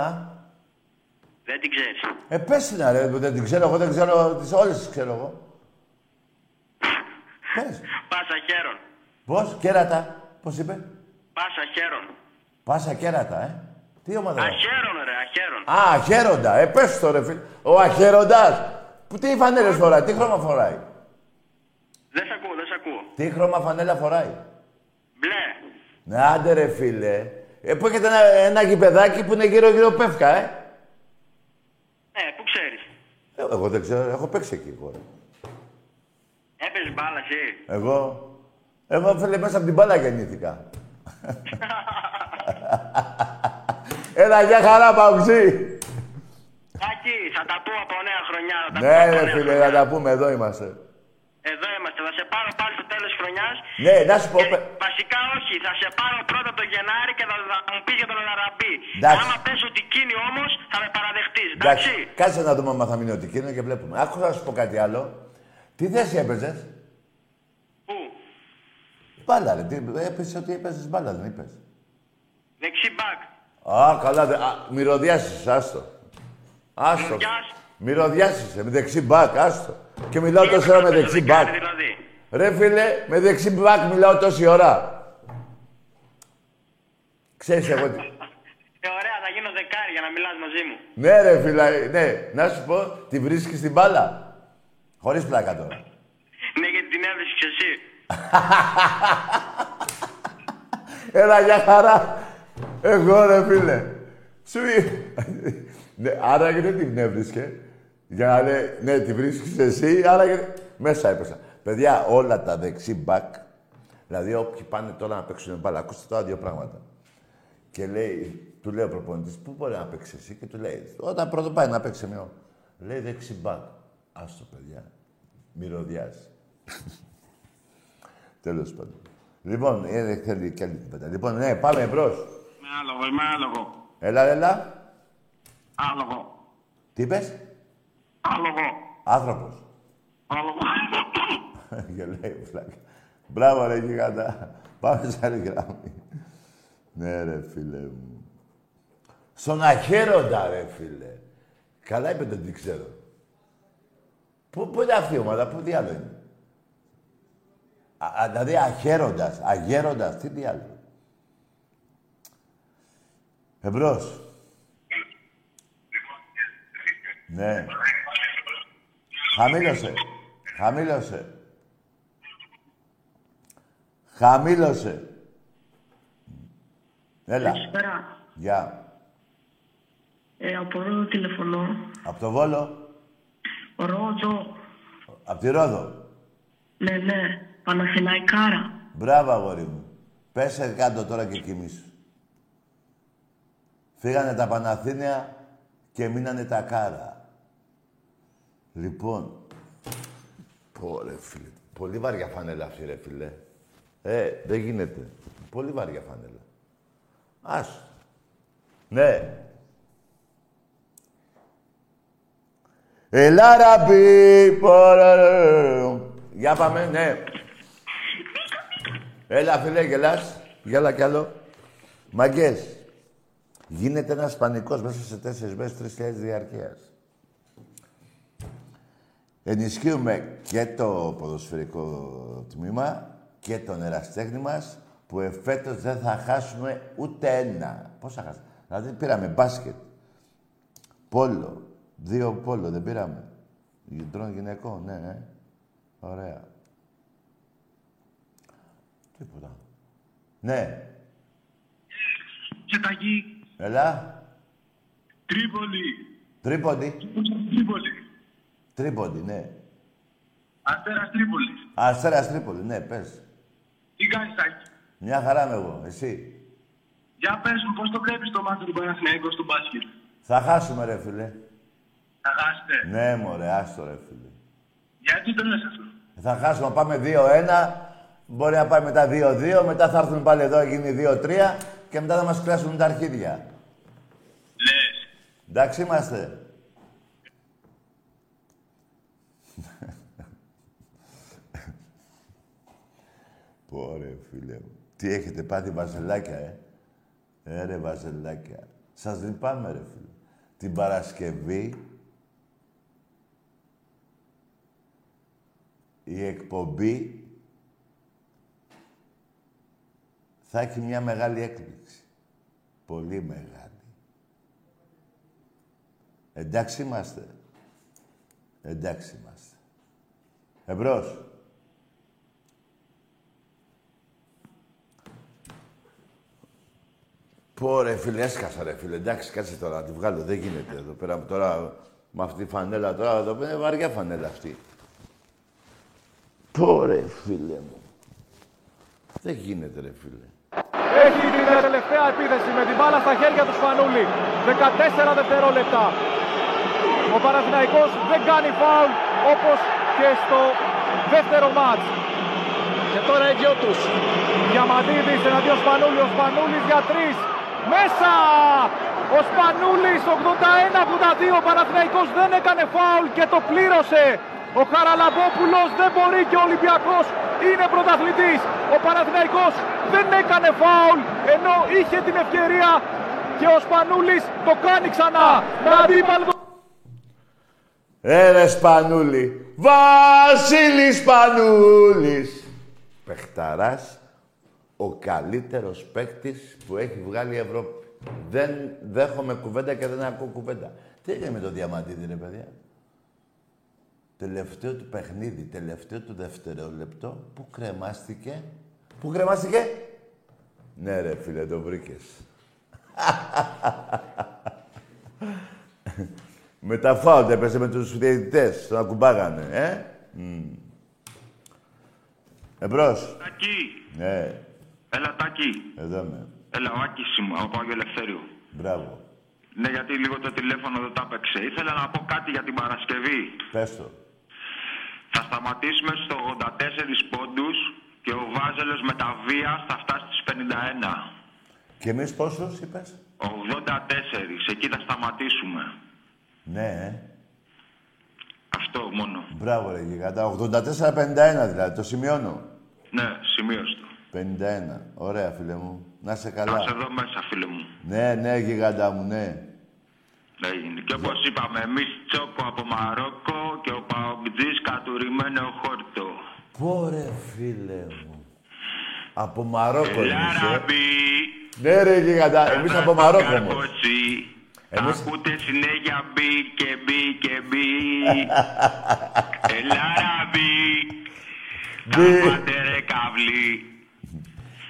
Δεν την ξέρεις. Ε, πες την, ρε, που δεν την ξέρω εγώ, δεν ξέρω τις όλες τις ξέρω εγώ. Πες. Πάσα χέρον. Πώς, κέρατα. Πώς είπε; Πάσα χέρον. Πάσα κέρατα, ε. Τι ομάδα. είναι; Αχέρον, ρε, αχέρον. Α, αχέροντα. Ε, πες το ρε φίλε. Ο αχέροντας. Που τι φανέλες φοράει, τι χρώμα φοράει; Δεν σ' ακούω, δεν σ' ακούω. Τι χρώμα φανέλα φοράει; Μπλε. Ναι, άντε ρε φίλε. Ε, που έχετε ένα, ένα γηπεδάκι που είναι γύρω-γύρω πεύκα, ε. Ε, πού ξέρεις. Ε, Εγώ δεν ξέρω, έχω παίξει εκεί εγώ. ρε. Έπαιζες μπάλα, εσύ; Εγώ, εγώ φίλε μέσα από την μπάλα γεννήθηκα. Έλα, για χαρά, Παουξή. Τάκη, θα τα πω από νέα χρονιά. Θα τα πω Ναι, από ρε νέα φίλε, χρονιά. να τα πούμε, εδώ είμαστε. Εδώ είμαστε. Θα σε πάρω πάλι στο τέλος χρονιάς Ναι, να σου πω. Και πε- βασικά όχι, θα σε πάρω πρώτα το Γενάρη και θα, θα μου πεις για τον Λαραμπή. Εντάξει. Άμα πες ότι εκείνη όμως θα με παραδεχτείς. Εντάξει, Εντάξει. κάτσε να δούμε αν θα μείνει ότι είναι και βλέπουμε. Άκου να σου πω κάτι άλλο. Τι θέση έπαιζες; Πού, Μπάλα, ρε. Τι, έπαιζες ότι έπαιζες μπάλα, δεν είπες. δεξί μπακ. Α, καλά. Δε, α, μυρωδιάσαι, άστο. Άστο. Μυρωδιάς. Μυρωδιάσαι, με δεξί μπακ, άστο. Και μιλάω τόση ώρα με έπαιζε δεξί δεκάρι μπακ. Δηλαδή. Ρε φίλε, με δεξί μπακ μιλάω τόση ώρα. Ξέρεις εγώ τι. Ε, ωραία, θα γίνω δεκάρι για να μιλάς μαζί μου. Ναι ρε φίλε, ναι. Να σου πω, τη βρίσκεις την μπάλα; Χωρίς πλάκα τώρα. Ναι, γιατί την έβρισκες εσύ. Έλα για χαρά. Εγώ ρε φίλε. Σου εί- ναι, άρα γιατί την έβρισκε; Για να λέει, ναι, τη βρίσκεις εσύ, άρα γιατί... Μέσα έπεσα. Παιδιά, όλα τα δεξί μπακ, δηλαδή όποιοι πάνε τώρα να παίξουν μπάλα, ακούστε τώρα δύο πράγματα. Και λέει, του λέει ο προπονητής, πού μπορεί να παίξεις εσύ και του λέει, όταν πρώτο πάει να παίξει με Λέει δεξί μπακ. Άστο παιδιά. Μυρωδιάζει. Τέλος πάντων. Λοιπόν, ε, θέλει και άλλη κουβέντα. Λοιπόν, ναι, πάμε μπρος. Είμαι άλογο, είμαι άλογο. Έλα, έλα. Άλογο. Τι είπες; Άλογο. Άνθρωπος. Άλογο. Γελάει ο φλάκα. Μπράβο ρε γίγαντα. Πάμε σε άλλη γραμμή. ναι ρε φίλε μου. Στον αχαίροντα ρε φίλε. Καλά είπε το τι ξέρω. Πού, πού είναι αυτή η ομάδα, πού τι άλλο είναι; Α, α, δηλαδή αχαίροντας, αγέροντας, τι τι άλλο. Εμπρός. Ναι. Χαμήλωσε. Χαμήλωσε. Χαμήλωσε. Έλα. Καλησπέρα. Γεια. Ε, από εδώ τηλεφωνώ. Από το Βόλο. Ρότζο. Από τη Ρόδο. Ναι, ναι. Παναθηναϊκάρα. Μπράβο, αγόρι μου. Πέσε κάτω τώρα και κοιμήσου. Φύγανε τα Παναθήνια και μείνανε τα Κάρα. Λοιπόν, πω ρε φίλε. Πολύ βαριά φανέλα αυτή ρε φίλε. Ε, δεν γίνεται. Πολύ βαριά φανέλα. Ας. Ναι. Ελά ραμπή, πορε. Για πάμε, ναι. Έλα, φίλε, γελάς. Γέλα κι άλλο. Μαγκές. Γίνεται ένας πανικός μέσα σε τέσσερις μέρες, τρεις χιλιάδες διαρκείας. Ενισχύουμε και το ποδοσφαιρικό τμήμα και τον εραστέχνη μας, που εφέτος δεν θα χάσουμε ούτε ένα. Πώς θα χάσουμε; Δηλαδή πήραμε μπάσκετ, πόλο, δύο πόλο δεν πήραμε. Τρών γυναικών, ναι, ναι. Ωραία. Τίποτα. Ναι. Τσεταγί. Έλα. Τρίπολη. Τρίποντι. Τρίπολη. Τρίποντι, ναι. Αστέρας Τρίπολης. Αστέρας Τρίπολης, ναι, πες. Τι κάνεις, Τάκη. Μια χαρά είμαι εγώ. Εσύ. Για πες μου πώς το βλέπεις το μάτι του Παναθηναϊκού στο μπάσκετ; Θα χάσουμε, ρε φίλε. Θα χάσετε. Ναι, μωρέ, άστο, ρε φίλε. Γιατί το λες αυτό; Θα χάσουμε, πάμε 2-1. Μπορεί να πάει μετά 2-2. Μετά θα έρθουν πάλι εδώ, γίνει 2-3. Και μετά θα μας κλάσουν τα αρχίδια. Λες. Εντάξει είμαστε. Πόρε φίλε μου. Τι έχετε πάθει βαζελάκια, ε; Ε, ρε βαζελάκια. Σας λυπάμαι, ρε φίλε. Την Παρασκευή η εκπομπή θα έχει μια μεγάλη έκπληξη. Πολύ μεγάλη. Εντάξει είμαστε. Εντάξει είμαστε. Εμπρός. Πω ρε φίλε, έσκασα ρε φίλε. Εντάξει, κάτσε τώρα να τη βγάλω. Δεν γίνεται εδώ πέρα. Τώρα με αυτή τη φανέλα τώρα εδώ πέρα είναι βαριά φανέλα αυτή. Πω ρε φίλε μου. Δεν γίνεται ρε φίλε. Έχει την τελευταία επίθεση με την μπάλα στα χέρια του Σπανούλη. 14 δευτερόλεπτα. Ο Παναθηναϊκός δεν κάνει φάουλ όπως και στο δεύτερο μάτς. Και τώρα οι δυο τους. Διαμαντίδης εναντίον Σπανούλη. Ο Σπανούλης για τρεις. Μέσα! Ο Σπανούλης 81-82. Ο Παναθηναϊκός δεν έκανε φάουλ και το πλήρωσε. Ο Χαραλαμπόπουλος δεν μπορεί και ο Ολυμπιακός είναι πρωταθλητής. Ο Παναθηναϊκός δεν έκανε φάουλ ενώ είχε την ευκαιρία και ο Σπανούλης το κάνει ξανά. Με αντίπαλο Έρε Σπανούλη. Βασίλης Σπανούλης. Παιχταράς. Ο καλύτερος παίκτης που έχει βγάλει η Ευρώπη. Δεν δέχομαι κουβέντα και δεν ακούω κουβέντα. Τι έγινε με το Διαμαντίδη, ρε παιδιά; Τελευταίο του παιχνίδι, τελευταίο του δευτερόλεπτο, που κρεμάστηκε. Πού κρεμάστηκε; Ναι ρε φίλε, το βρήκες. με τα φάουλ έπεσε με τους διαιτητές, τον ακουμπάγανε, ε; Μμ. Εμπρός. Τάκη, Ναι, έλα Τάκη. εδώ είμαι. Έλα, ο Άκης είμαι, από Άγιο Ελευθέριο. Μπράβο. Ναι, γιατί λίγο το τηλέφωνο δεν τα έπαιξε. Ήθελα να πω κάτι για την Παρασκευή. Πες το. Θα σταματήσουμε στο 84 πόντους και ο Βάζελος με τα βία θα φτάσει στις 51. Και εμείς πόσους είπες; 84, εκεί θα σταματήσουμε. Ναι, ε. Αυτό μόνο. Μπράβο ρε γιγαντά. 84-51 δηλαδή, το σημειώνω. Ναι, σημείωστο. 51. Ωραία φίλε μου. Να σε καλά. Να σε δω μέσα, φίλε μου. Ναι, ναι, γιγαντά μου, ναι. Έγινε. Και όπως είπαμε, εμείς τσόκο από Μαρόκο και ο Παοκτζής κατουρημένο χόρτο. Πόρε φίλε μου. Από Μαρόκο εμείς, ε. Λάραμπι. Ναι ρε γιγαντά, εμείς από Μαρόκο όμως. Εμείς... Ακούτε συνέχεια μπι και μπι και μπι. Ελάραμπι. Μπι. Κάματε ρε καβλί.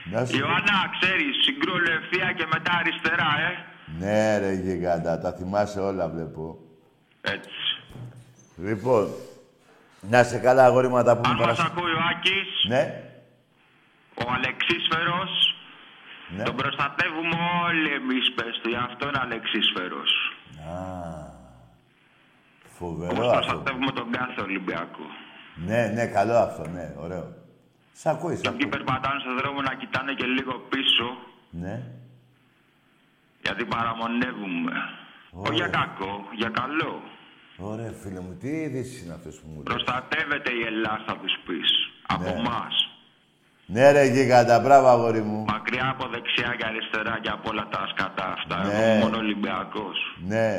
Να σου... Ιωάννα, ξέρεις, συγκρολευθεία και μετά αριστερά, ε. Ναι ρε γιγαντά, τα θυμάσαι όλα βλέπω. Έτσι. Λοιπόν, να σε καλά αγόρι μου να τα πούμε Αν μας παρασ- ακούει ο Άκης, Ναι, ο Αλεξίσφαιρος, ναι. τον προστατεύουμε όλοι εμείς, πες του. Γι' αυτό είναι Αλεξίσφαιρος. Α, Όπως φοβερό αυτό. προστατεύουμε τον κάθε Ολυμπιακό. Ναι, ναι, καλό αυτό, ναι, ωραίο. Σ' ακούει, σ' Και ποιοι ακούει. περπατάνε στον δρόμο να κοιτάνε και λίγο πίσω, Ναι. γιατί παραμονεύουμε. Ωραία. Όχι για κακό, για καλό. Ωραία, φίλε μου, τι είδηση είναι αυτές που μου λες; Προστατεύεται η Ελλάδα, θα τους πεις. Από Ναι. Εμάς. Ναι, ρε γίγαντα, μπράβο, αγόρι μου. Μακριά από δεξιά και αριστερά και από όλα τα σκατά αυτά. Ναι. Εγώ είμαι μόνο Ολυμπιακός. Ναι.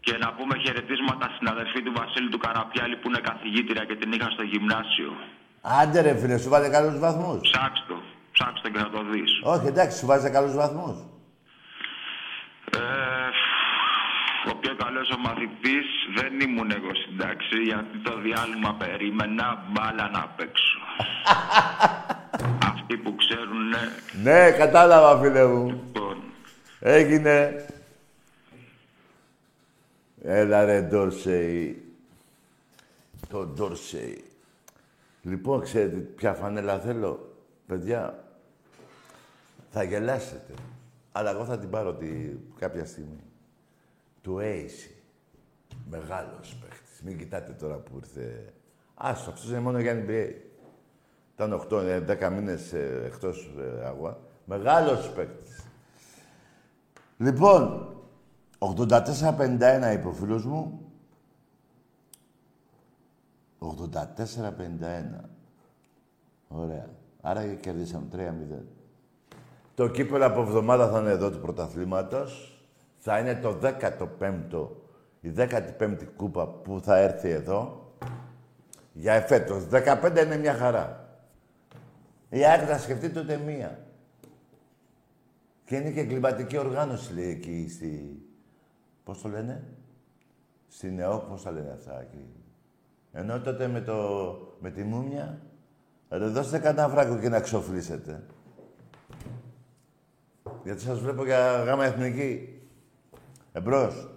Και να πούμε χαιρετίσματα στην αδερφή του Βασίλη του Καραπιάλη που είναι καθηγήτρια και την είχα στο γυμνάσιο. Άντε ρε φίλε, σου βάζε καλούς βαθμούς. Ψάξ' το. Ψάξ' το και θα το δεις. Όχι, εντάξει, σου βάζε καλούς βαθμούς. Ε, ο πιο καλός ο μαθητής δεν ήμουν εγώ στην τάξη γιατί το διάλειμμα περίμενα μπάλα να παίξω. Αυτοί που ξέρουν, Ναι, κατάλαβα, φίλε μου. λοιπόν, Έγινε. Έλα ρε, Ντόρσεϊ. Το Ντόρσεϊ. Λοιπόν, ξέρετε ποια φανέλα θέλω. Παιδιά, θα γελάσετε. Αλλά εγώ θα την πάρω τη... κάποια στιγμή. Του Ace. Μεγάλος παίχτης. Μην κοιτάτε τώρα που ήρθε. Άστο, αυτός είναι μόνο για NBA. Ήταν 8, ε, 10 μήνες ε, εκτός ε, αγώνα. Μεγάλος παίκτης. Λοιπόν, 84-51 είπε ο φίλος μου. 84-51. Ωραία. Άρα και κερδίσαμε 3-0. Το κύπελο από εβδομάδα θα είναι εδώ του πρωταθλήματος. Θα είναι το 15ο, η 15η κούπα που θα έρθει εδώ. Για εφέτος. 15 είναι μια χαρά. Η ΑΕΚ θα σκεφτείτε ούτε μία. Και είναι και εγκληματική οργάνωση, λέει, εκεί στη... Πώς το λένε; Στη ΝΕΟ, πώς τα λένε αυτά εκεί; Ενώ τότε με, το... με τη μούμια, ρε δώστε κανένα φράγκο και να ξοφλήσετε. Γιατί σας βλέπω για γάμα εθνική. Εμπρός.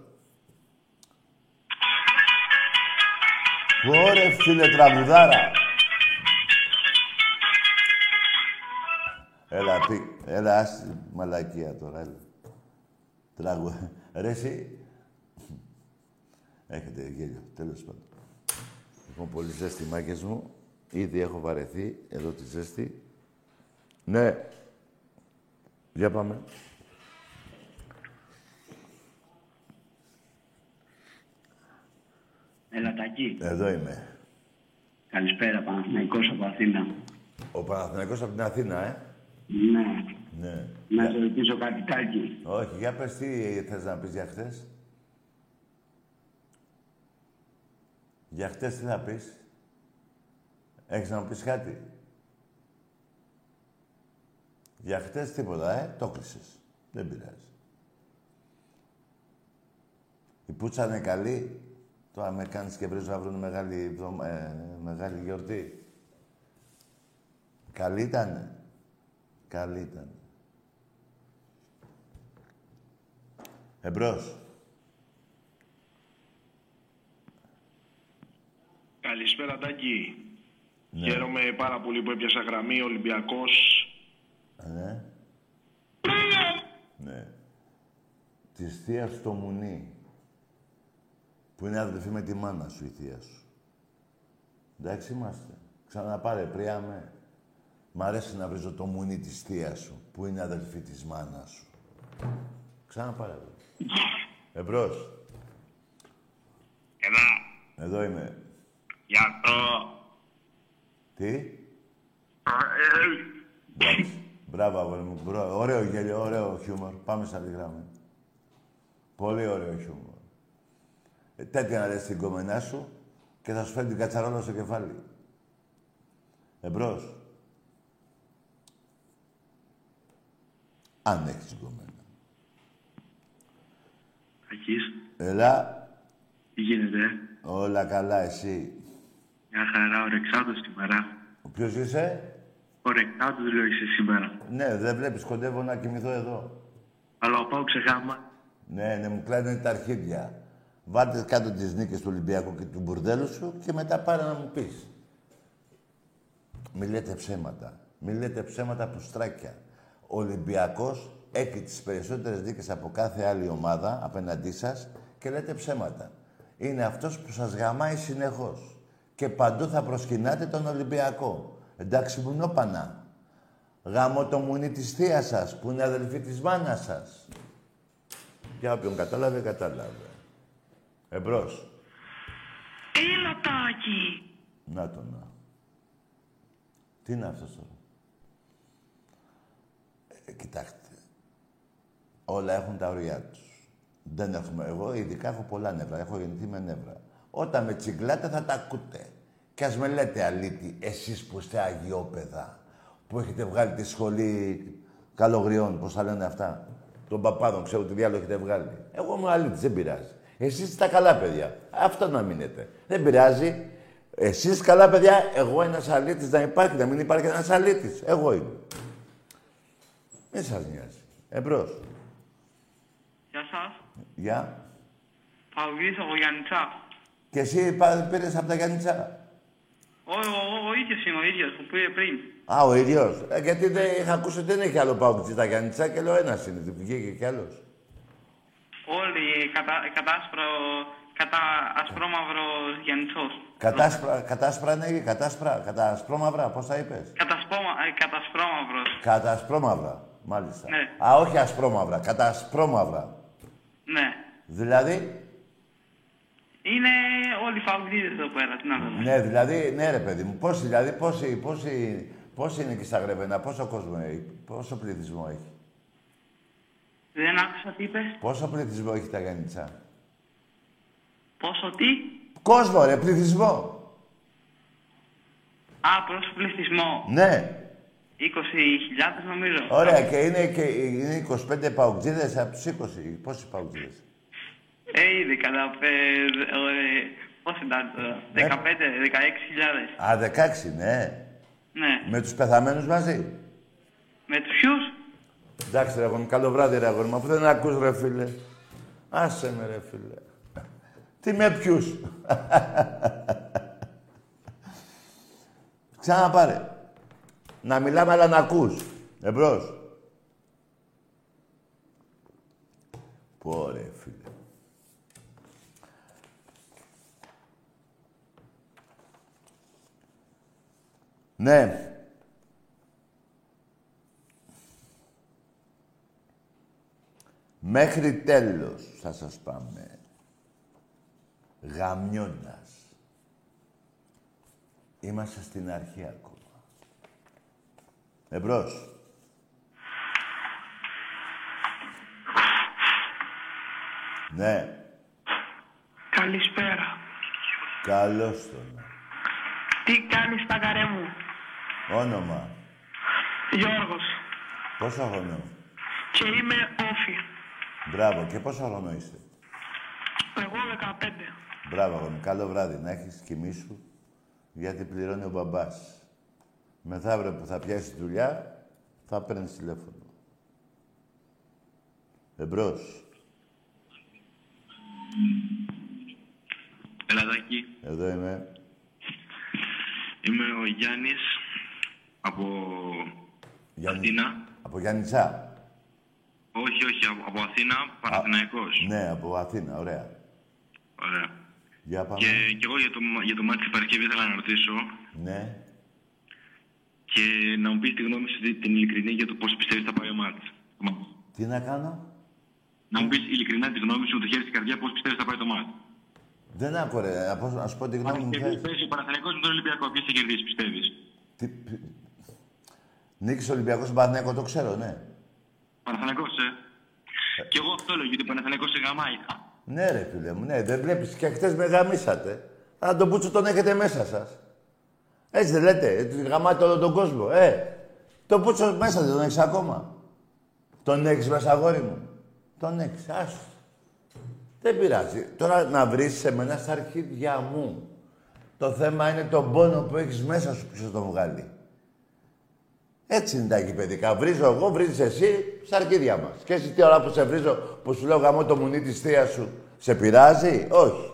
Ωρε φίλε τραγουδάρα. Έλα, πει. Έλα, άστη μαλακία τώρα, έλα. Τραγου... Ρε, εσύ. Έχετε γέλιο, τέλος πάντων. Λοιπόν, πολύ ζέστη, μάκες μου. Ήδη έχω βαρεθεί εδώ τη ζέστη. Ναι. Για πάμε. Ελατακή. Εδώ είμαι. Καλησπέρα, Παναθηναϊκός από Αθήνα. Ο Παναθηναϊκός από την Αθήνα, ε. Ναι. Ναι. Να σε ρωτήσω κάτι τάκι. Όχι, για πες τι θες να πεις για χτες. Για χτες τι θα πεις. Έχεις να μου πεις κάτι. Για χτες τίποτα, ε. Το κλείσες. Δεν πειράζει. Η πουτσα είναι καλή. Τώρα με κάνεις και βρεις να βρουν μεγάλη, εβδομα- ε, μεγάλη γιορτή. Καλή ήτανε. Καλή ήταν. Εμπρός. Καλησπέρα Τάκη. Ναι. Χαίρομαι πάρα πολύ που έπιασα γραμμή Ολυμπιακός. Ναι. Ναι. Της θείας στο μουνί. Που είναι αδελφή με τη μάνα σου η θεία σου. Εντάξει είμαστε. Ξαναπάρε, πριάμε. Μ' αρέσει να βρίζω το μουνί της θείας σου, που είναι αδελφή της μάνας σου. Ξαναπάρε. βρε. Εμπρός. Εδώ, Εδώ είμαι. γιατρό. Τι; Ε, Εντάξει. Μπράβο, αγόρι μου. Μπρο- Ωραίο γέλιο, ωραίο χιούμορ. Πάμε σε άλλη γράμμα. Πολύ ωραίο χιούμορ. Ε, τέτοια να λες την κομμενά σου και θα σου φέρει την κατσαρόλα στο κεφάλι. Εμπρός. Αν έχεις κομμένα. Ακής, Έλα, τι γίνεται. όλα καλά, εσύ. Μια χαρά, ο Ρεξάτος σήμερα. Ο ποιος είσαι; Ο Ρεξάτος λέω είσαι σήμερα. Ναι, δεν βλέπεις, κοντεύω να κοιμηθώ εδώ. Αλλά ο Πάου ξεχάμα. Ναι, ναι, μου κλαίνουν τα αρχίδια. Βάλτε κάτω τις νίκες του Ολυμπιακού και του μπουρδέλου σου και μετά πάρε να μου πεις. Μη λέτε ψέματα. Μη λέτε ψέματα που στράκια. Ο Ολυμπιακός έχει τις περισσότερες νίκες από κάθε άλλη ομάδα απέναντί σας και λέτε ψέματα. Είναι αυτός που σας γαμάει συνεχώς. Και παντού θα προσκυνάτε τον Ολυμπιακό. Εντάξει, μουνόπανα. Γάμο το μουνί της θείας σας, που είναι αδελφή της μάνας σας. Για όποιον κατάλαβε, κατάλαβε. Εμπρός. Έλα, Τάκη. Να το να. Τι είναι αυτός τώρα; Ε, κοιτάξτε. Όλα έχουν τα ωριά τους. Δεν έχουμε... Εγώ ειδικά έχω πολλά νεύρα. Έχω γεννηθεί με νεύρα. Όταν με τσιγκλάτε θα τα ακούτε. Κι ας με λέτε αλήτη, εσείς που είστε αγιόπαιδα, που έχετε βγάλει τη σχολή καλογριών, πώς θα λένε αυτά, των παπάδων, ξέρω τι διάλογο έχετε βγάλει. Εγώ είμαι αλήτης, δεν πειράζει. Εσείς είστε τα καλά παιδιά. Αυτό να μείνετε. Δεν πειράζει. Εσείς καλά παιδιά, εγώ ένας αλήτης να υπάρχει, να μην υπάρχει ένας αλήτης. Εγώ είμαι. Μην σας νοιάζει. Εμπρός. Γεια σας. Γεια. Παυλής από Γιάννητσά. Και εσύ πα- πήρες από τα Γιάννητσά. Ο, ο, ο, ο ίδιος είναι ο ίδιος που πήρε πριν. Α, ο ίδιος. Ε, γιατί δεν είχα ακούσει ότι δεν έχει άλλο παγκουτζή τα Γιάννητσά και λέω ένας είναι. Δεν βγήκε κι άλλος. Όλοι κατά, κατάσπρο, κατά ασπρόμαυρο Γιάννητσός. Κατάσπρα, κατάσπρα είναι ή κατάσπρα, κατασπρόμαυρα, πώς τα είπες; Κατασπόμα, ε, κατασπρόμαυρος. Κατασπρόμαυρα, μάλιστα. Ναι. Α, όχι ασπρόμαυρα, κατασπρόμαυρα. Ναι. Δηλαδή, Είναι όλοι φαουλίδες εδώ πέρα, τι να δούμε. ναι, δηλαδή, ναι ρε παιδί μου, πόσοι, δηλαδή, πόσοι, πόσοι, πόσοι είναι εκεί στα Γρεβένα, πόσο κόσμο έχει, πόσο πληθυσμό έχει; Δεν άκουσα τι είπες. Πόσο πληθυσμό έχει τα Γιάννητσά. Πόσο τι; Κόσμο ρε, πληθυσμό. Α, προς πληθυσμό. Ναι. 20.000 νομίζω. Ωραία, και είναι, και είναι 25 παουτζίδες από τους 20. Πόσοι παουτζίδες. Ε, ήδη κατά πε- ε, πώς ήταν τώρα, 15, 16.000. Α, 16, ναι. Ναι. Με τους πεθαμένους μαζί; Με τους ποιους; Εντάξει ρε αγόρι, καλό βράδυ ρε αγόρι μου, αφού δεν ακούς ρε φίλε. Άσε με ρε φίλε. Τι με ποιους; Ξαναπάρε. Να μιλάμε αλλά να ακούς. Εμπρός. Πω ρε φίλε. Ναι. Μέχρι τέλος θα σας πάμε. Γαμιώντας. Είμαστε στην αρχή ακόμα. Εμπρός. Ναι. Καλησπέρα. Καλώς τον. Τι κάνεις παγαρέ μου; Όνομα. Γιώργος. Πόσο χρόνο. Και είμαι όφη. Μπράβο. Και πόσο χρόνο είστε; Εγώ 15. Μπράβο, αγόρι μου. Καλό βράδυ. Να έχεις κοιμή σου, γιατί πληρώνει ο μπαμπάς. Μεθαύριο που θα πιάσει δουλειά, θα παίρνεις τηλέφωνο. Εμπρός. Ελαδάκι, Εδώ είμαι. είμαι ο Γιάννης από Γιάννη- Αθήνα. Από Γιάννητσά. Όχι, όχι, από, από Αθήνα, Παναθηναϊκός. Ναι, από Αθήνα. Ωραία. Ωραία. Για πάμε. Και, και εγώ για το, για το μάτι της Παρασκευή ήθελα να ρωτήσω Ναι. Και να μου πεις τη γνώμη σου την ειλικρινή για το πώς πιστεύεις θα πάει ο μάτς. Τι να κάνω; Να μου πεις ειλικρινά τη γνώμη σου, το χέρι στην καρδιά, πώς πιστεύεις θα πάει το μάτς. Δεν άκου ρε. Να, πω- να σου πω τη γνώμη μου. Παρασκευή θες. παίζει ο Παναθηναϊκός με τον Ολυμπιακό. Ποιος θα κερδίσεις, πιστεύεις; Τι... Νίκης Ολυμπιακός στον Παναθηναϊκό, το ξέρω, ναι. Παναθηναϊκός, ε. Και εγώ αυτό λέω, γιατί ο Παναθηναϊκός σε γαμάει. Ναι ρε φίλε μου, ναι. Δεν βλέπεις και χτες με γαμίσατε. Αλλά τον Πούτσο τον έχετε μέσα σας. Έτσι δεν λέτε. Έτσι γαμάτε όλο τον κόσμο. Ε, τον Πούτσο μέσα δεν τον έχεις ακόμα. Τον έχεις μέσα, αγόρι μου. Τον έχεις, άστο. Δεν πειράζει. Τώρα να βρεις σε μένα στα αρχίδια μου. Το θέμα είναι τον πόνο που έχεις μέσα σου ποιος θα τον βγάλει. Έτσι είναι τα γηπαιδικά. Βρίζω εγώ, βρίζεις εσύ στα αρχίδια μας. Και εσύ τι ώρα που σε βρίζω, που σου λέω γαμώ το μουνί της θείας σου, σε πειράζει; Όχι.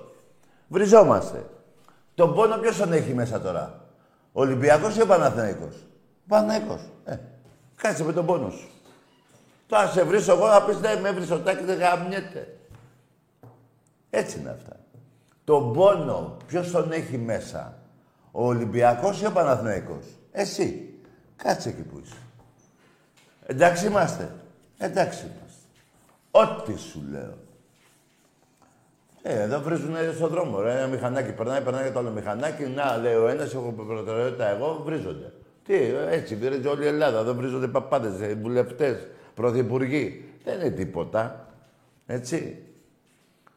Βριζόμαστε. Τον πόνο ποιος τον έχει μέσα τώρα; Ο Ολυμπιακός ή ο Παναθηναϊκός; Ο Παναθηναϊκός. Ε, κάτσε με τον πόνο σου. Τώρα σε βρίσω εγώ, θα πεις ναι, με βρεις ο Τάκης, δεν γαμιέται. Έτσι είναι αυτά. Τον πόνο, ποιος τον έχει μέσα; Ο Ολυμπιακός ή ο Παναθηναϊκός; Εσύ. Κάτσε εκεί που είσαι. Εντάξει είμαστε. Εντάξει είμαστε. Ό,τι σου λέω. Ε, εδώ βρίζουν στον δρόμο. Ρε. Ένα μηχανάκι περνάει, περνάει και το άλλο μηχανάκι. Να, λέει ο ένα, έχω προτεραιότητα εγώ, βρίζονται. Τι, έτσι, βρίζει όλη η Ελλάδα. Εδώ βρίζονται παπάδε, βουλευτές, πρωθυπουργοί. Δεν είναι τίποτα. Έτσι.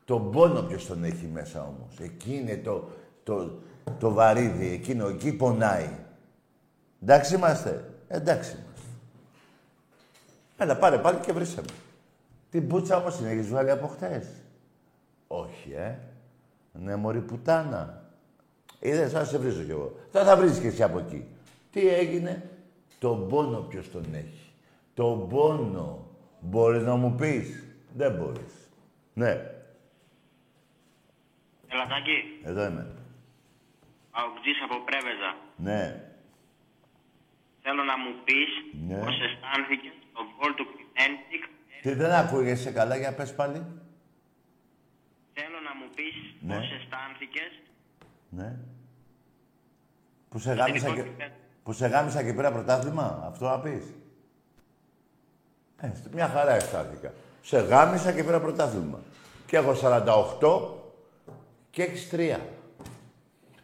Τον πόνο ποιος τον έχει μέσα όμως. Εκεί είναι το, το, το βαρύδι, εκείνο, εκεί πονάει. Εντάξει είμαστε. Εντάξει είμαστε. Έλα, πάρε πάλι και βρίσκε με. Την πουτσα όμως την έχεις βγάλει από χτες. Όχι, ε. Ναι, μωρή πουτάνα. Είδες, θα σε βρίζω κι εγώ. Θα θα βρεις και εσύ από εκεί. Τι έγινε; Τον πόνο ποιος τον έχει; Τον πόνο. Μπορείς να μου πεις; Δεν μπορείς. Ναι, Ελατάκι, εδώ είμαι. αουτζής από Πρέβεζα. Ναι. Θέλω να μου πεις Ναι. πώς αισθάνθηκες το γκολ του Κλινέντικ. Τι δεν ακούγεσαι καλά, για πες πάλι. Θέλω να μου πεις Ναι. πώς αισθάνθηκες Ναι. Που σε γάμισα και, που σε γάμισα και πήρα πρωτάθλημα. Αυτό να πεις; Ε, μια χαρά αισθάνθηκα. Σε γάμισα και πήρα πρωτάθλημα. Και έχω 48 και έχεις 3.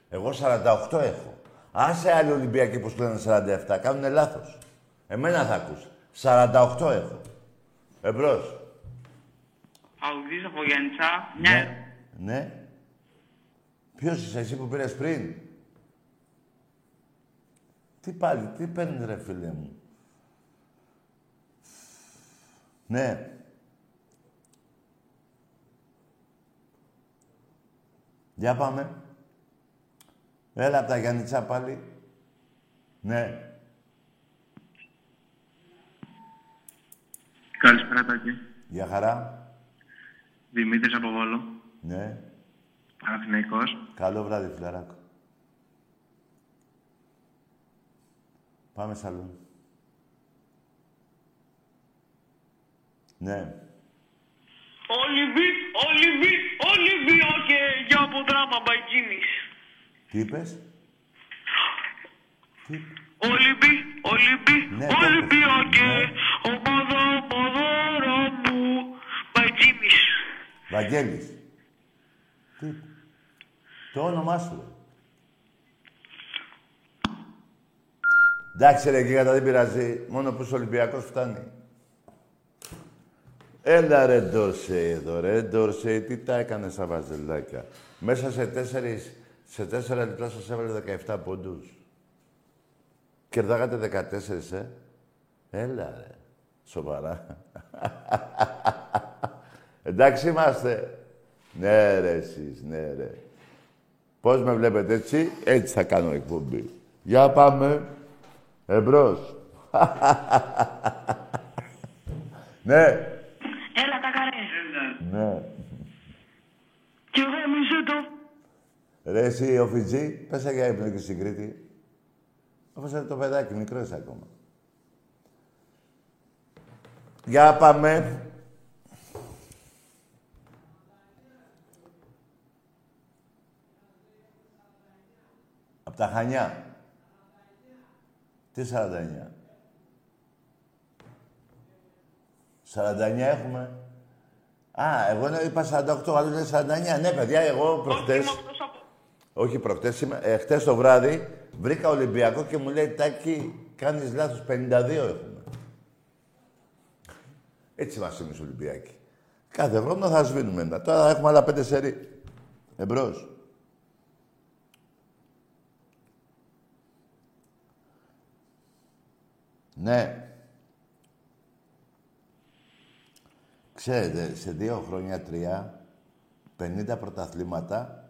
Εγώ 48 έχω. Άσε άλλοι Ολυμπιακοί που σου λένε 47, κάνουν λάθος. Εμένα θα ακούς. 48 έχω. Εμπρός. Αουδής από Γιάννητσά. Μια Ναι. Ναι. Ποιος είσαι εσύ που πήρες πριν; Τι πάλι, τι παίρνεις ρε φίλε μου; Ναι. Για πάμε. Έλα από τα Γιάννητσά πάλι. Ναι. Καλησπέρα, Τάκη. Για χαρά. Δημήτρης από Βόλο. Ναι. Παναθηναϊκός. Καλό βράδυ, φιλαράκο. Πάμε σαλόν. Ναι. Ολυμπί, Ολυμπί, Ολυμπία και για από δράμα μπαϊκίνης. Τι είπες; Ολυμπί, Ολυμπί, Ναι, Ολυμπιακέ, ομάδα, ομαδάρα μου. Μπατζίμις. Βαγγέλης. Τι; Το όνομά σου. ρε. Εντάξει ρε γίγαντα, δεν πειράζει. Μόνο που είσαι Ολυμπιακός φτάνει. Έλα ρε Ντόρσεϊ εδώ ρε, Ντόρσεϊ, τι τα έκανες τα βαζελάκια. Μέσα σε τέσσερις, σε τέσσερα λεπτά σας έβαλε 17 πόντους. Κερδάγατε 14, ε. Έλα ρε. Σοβαρά. Εντάξει είμαστε. Ναι ρε εσείς, ναι ρε. Πώς με βλέπετε έτσι, έτσι θα κάνω εκπομπή. Για πάμε. Εμπρός. ναι, Έλα τα καρέ. ναι. Κι εγώ μισό το. Ρε εσύ ο Φιτζή, πέσα για ύπνο και στην Κρήτη. Όπως είναι το παιδάκι, μικρός είσαι ακόμα. Για πάμε. Τα Χανιά. Τι 49. 49 έχουμε. Α, εγώ ναι, είπα 48, άλλος λέει 49. Ναι, παιδιά, εγώ προχτές... Όχι προχτές, είμαι, ε, χτες το βράδυ βρήκα Ολυμπιακό και μου λέει Τάκη, κάνεις λάθος, 52 έχουμε. Έτσι είμαστε εμείς Ολυμπιακοί. Κάθε χρόνο θα σβήνουμε ένα. Τώρα έχουμε άλλα πέντε σερί. Εμπρός. Ναι. Ξέρετε, σε δύο χρόνια, τρία, 50 πρωταθλήματα,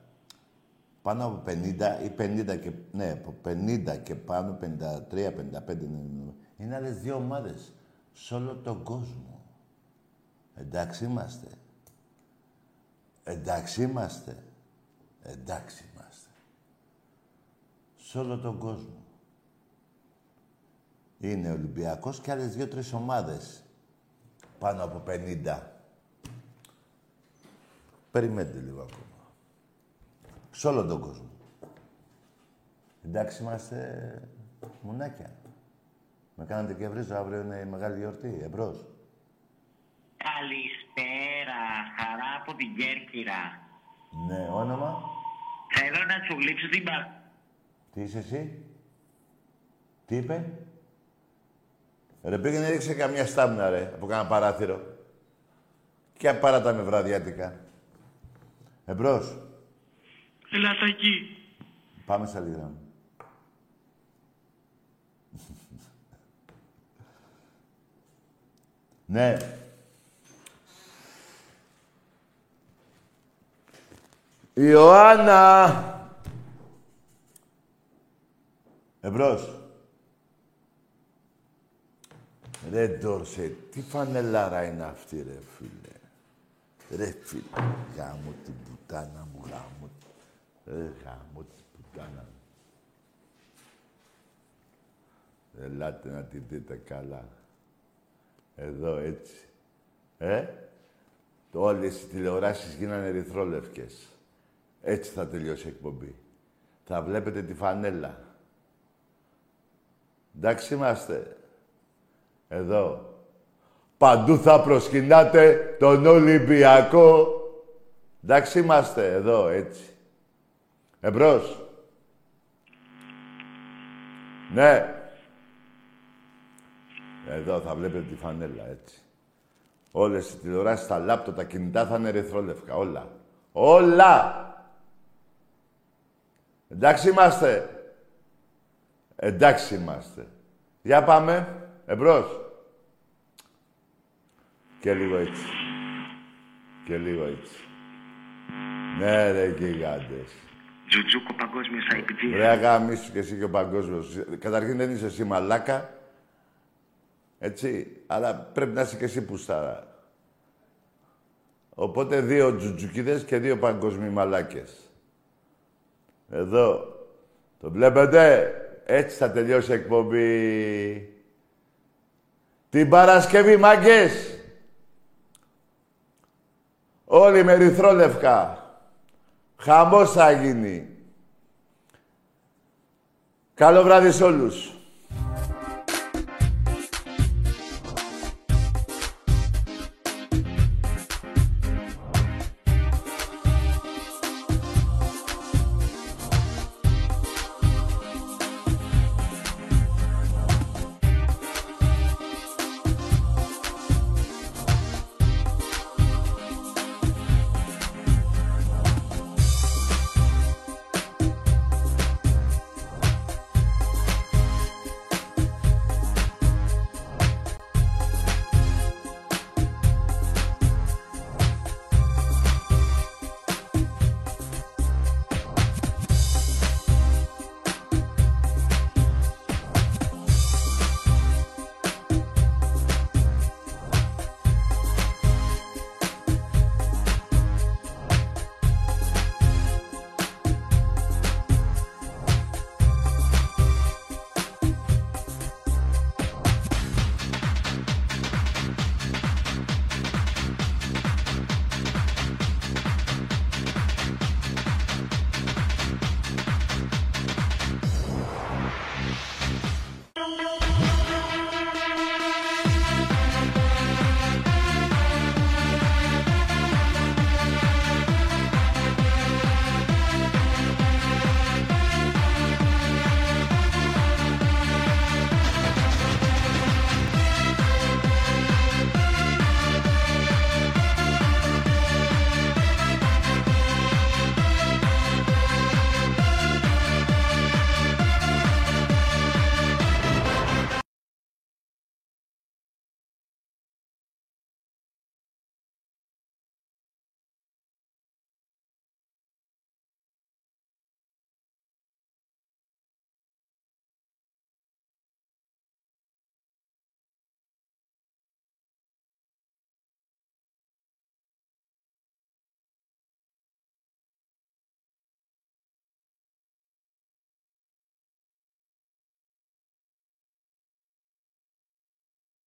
πάνω από 50 ή 50 και, ναι, από 50 και πάνω, 53, 55, είναι, είναι άλλες δύο ομάδες σε όλο τον κόσμο. Εντάξει είμαστε. Εντάξει είμαστε. Εντάξει είμαστε. Σε όλο τον κόσμο. Είναι Ολυμπιακός και άλλες δύο-τρεις ομάδες πάνω από 50. Περιμένετε λίγο ακόμα. Σε όλο τον κόσμο. Εντάξει είμαστε μουνάκια. Με κάνατε και βρίζω, αύριο είναι η μεγάλη γιορτή. Εμπρός. Καλησπέρα, χαρά από την Κέρκυρα. Ναι, όνομα; Θέλω να σου γλύψω την πα... Τι είσαι εσύ; Τι είπε; Ρε πήγαινε ρίξε καμιά στάμνα ρε, από κάνα παράθυρο. Και παράτα με βραδιάτικα. Εμπρός. Έλα τα εκεί. Πάμε στα λίγα μου. ναι. Ιωάννα! Εμπρός. Ρε Ντόρσε, τι φανελάρα είναι αυτή ρε φίλε. Ρε φίλε, γάμο την πουτάνα μου, γάμο. Ρε γάμο την πουτάνα μου. Ελάτε να την δείτε καλά. Εδώ έτσι. Ε, το όλες οι τηλεοράσεις γίνανε ερυθρόλευκες. Έτσι θα τελειώσει η εκπομπή. Θα βλέπετε τη φανέλα. Εντάξει είμαστε. Εδώ. Παντού θα προσκυνάτε τον Ολυμπιακό. Εντάξει είμαστε. Εδώ, έτσι. Εμπρός. Ναι. Εδώ θα βλέπετε τη φανέλα, έτσι. Όλες οι τηλεοράσεις, τα λάπτο, τα κινητά θα είναι ερυθρόλευκα. Όλα. Όλα! Εντάξει είμαστε. Εντάξει είμαστε. Για πάμε. Εμπρός. Και λίγο έτσι. Και λίγο έτσι. Ναι ρε γιγάντες. Τζουτζούκο παγκόσμιος IPG. Ρε αγάμισου και εσύ και ο παγκόσμιος. Καταρχήν δεν είσαι εσύ μαλάκα. Έτσι. Αλλά πρέπει να είσαι και εσύ πουστάρα. Οπότε δύο τζουτζουκίδες και δύο παγκοσμοί μαλάκες. Εδώ. Το βλέπετε. Έτσι θα τελειώσει η εκπομπή. Την Παρασκευή, μάγκες. Όλοι με ερυθρόλευκα. Χαμός θα γίνει. Καλό βράδυ σε όλους.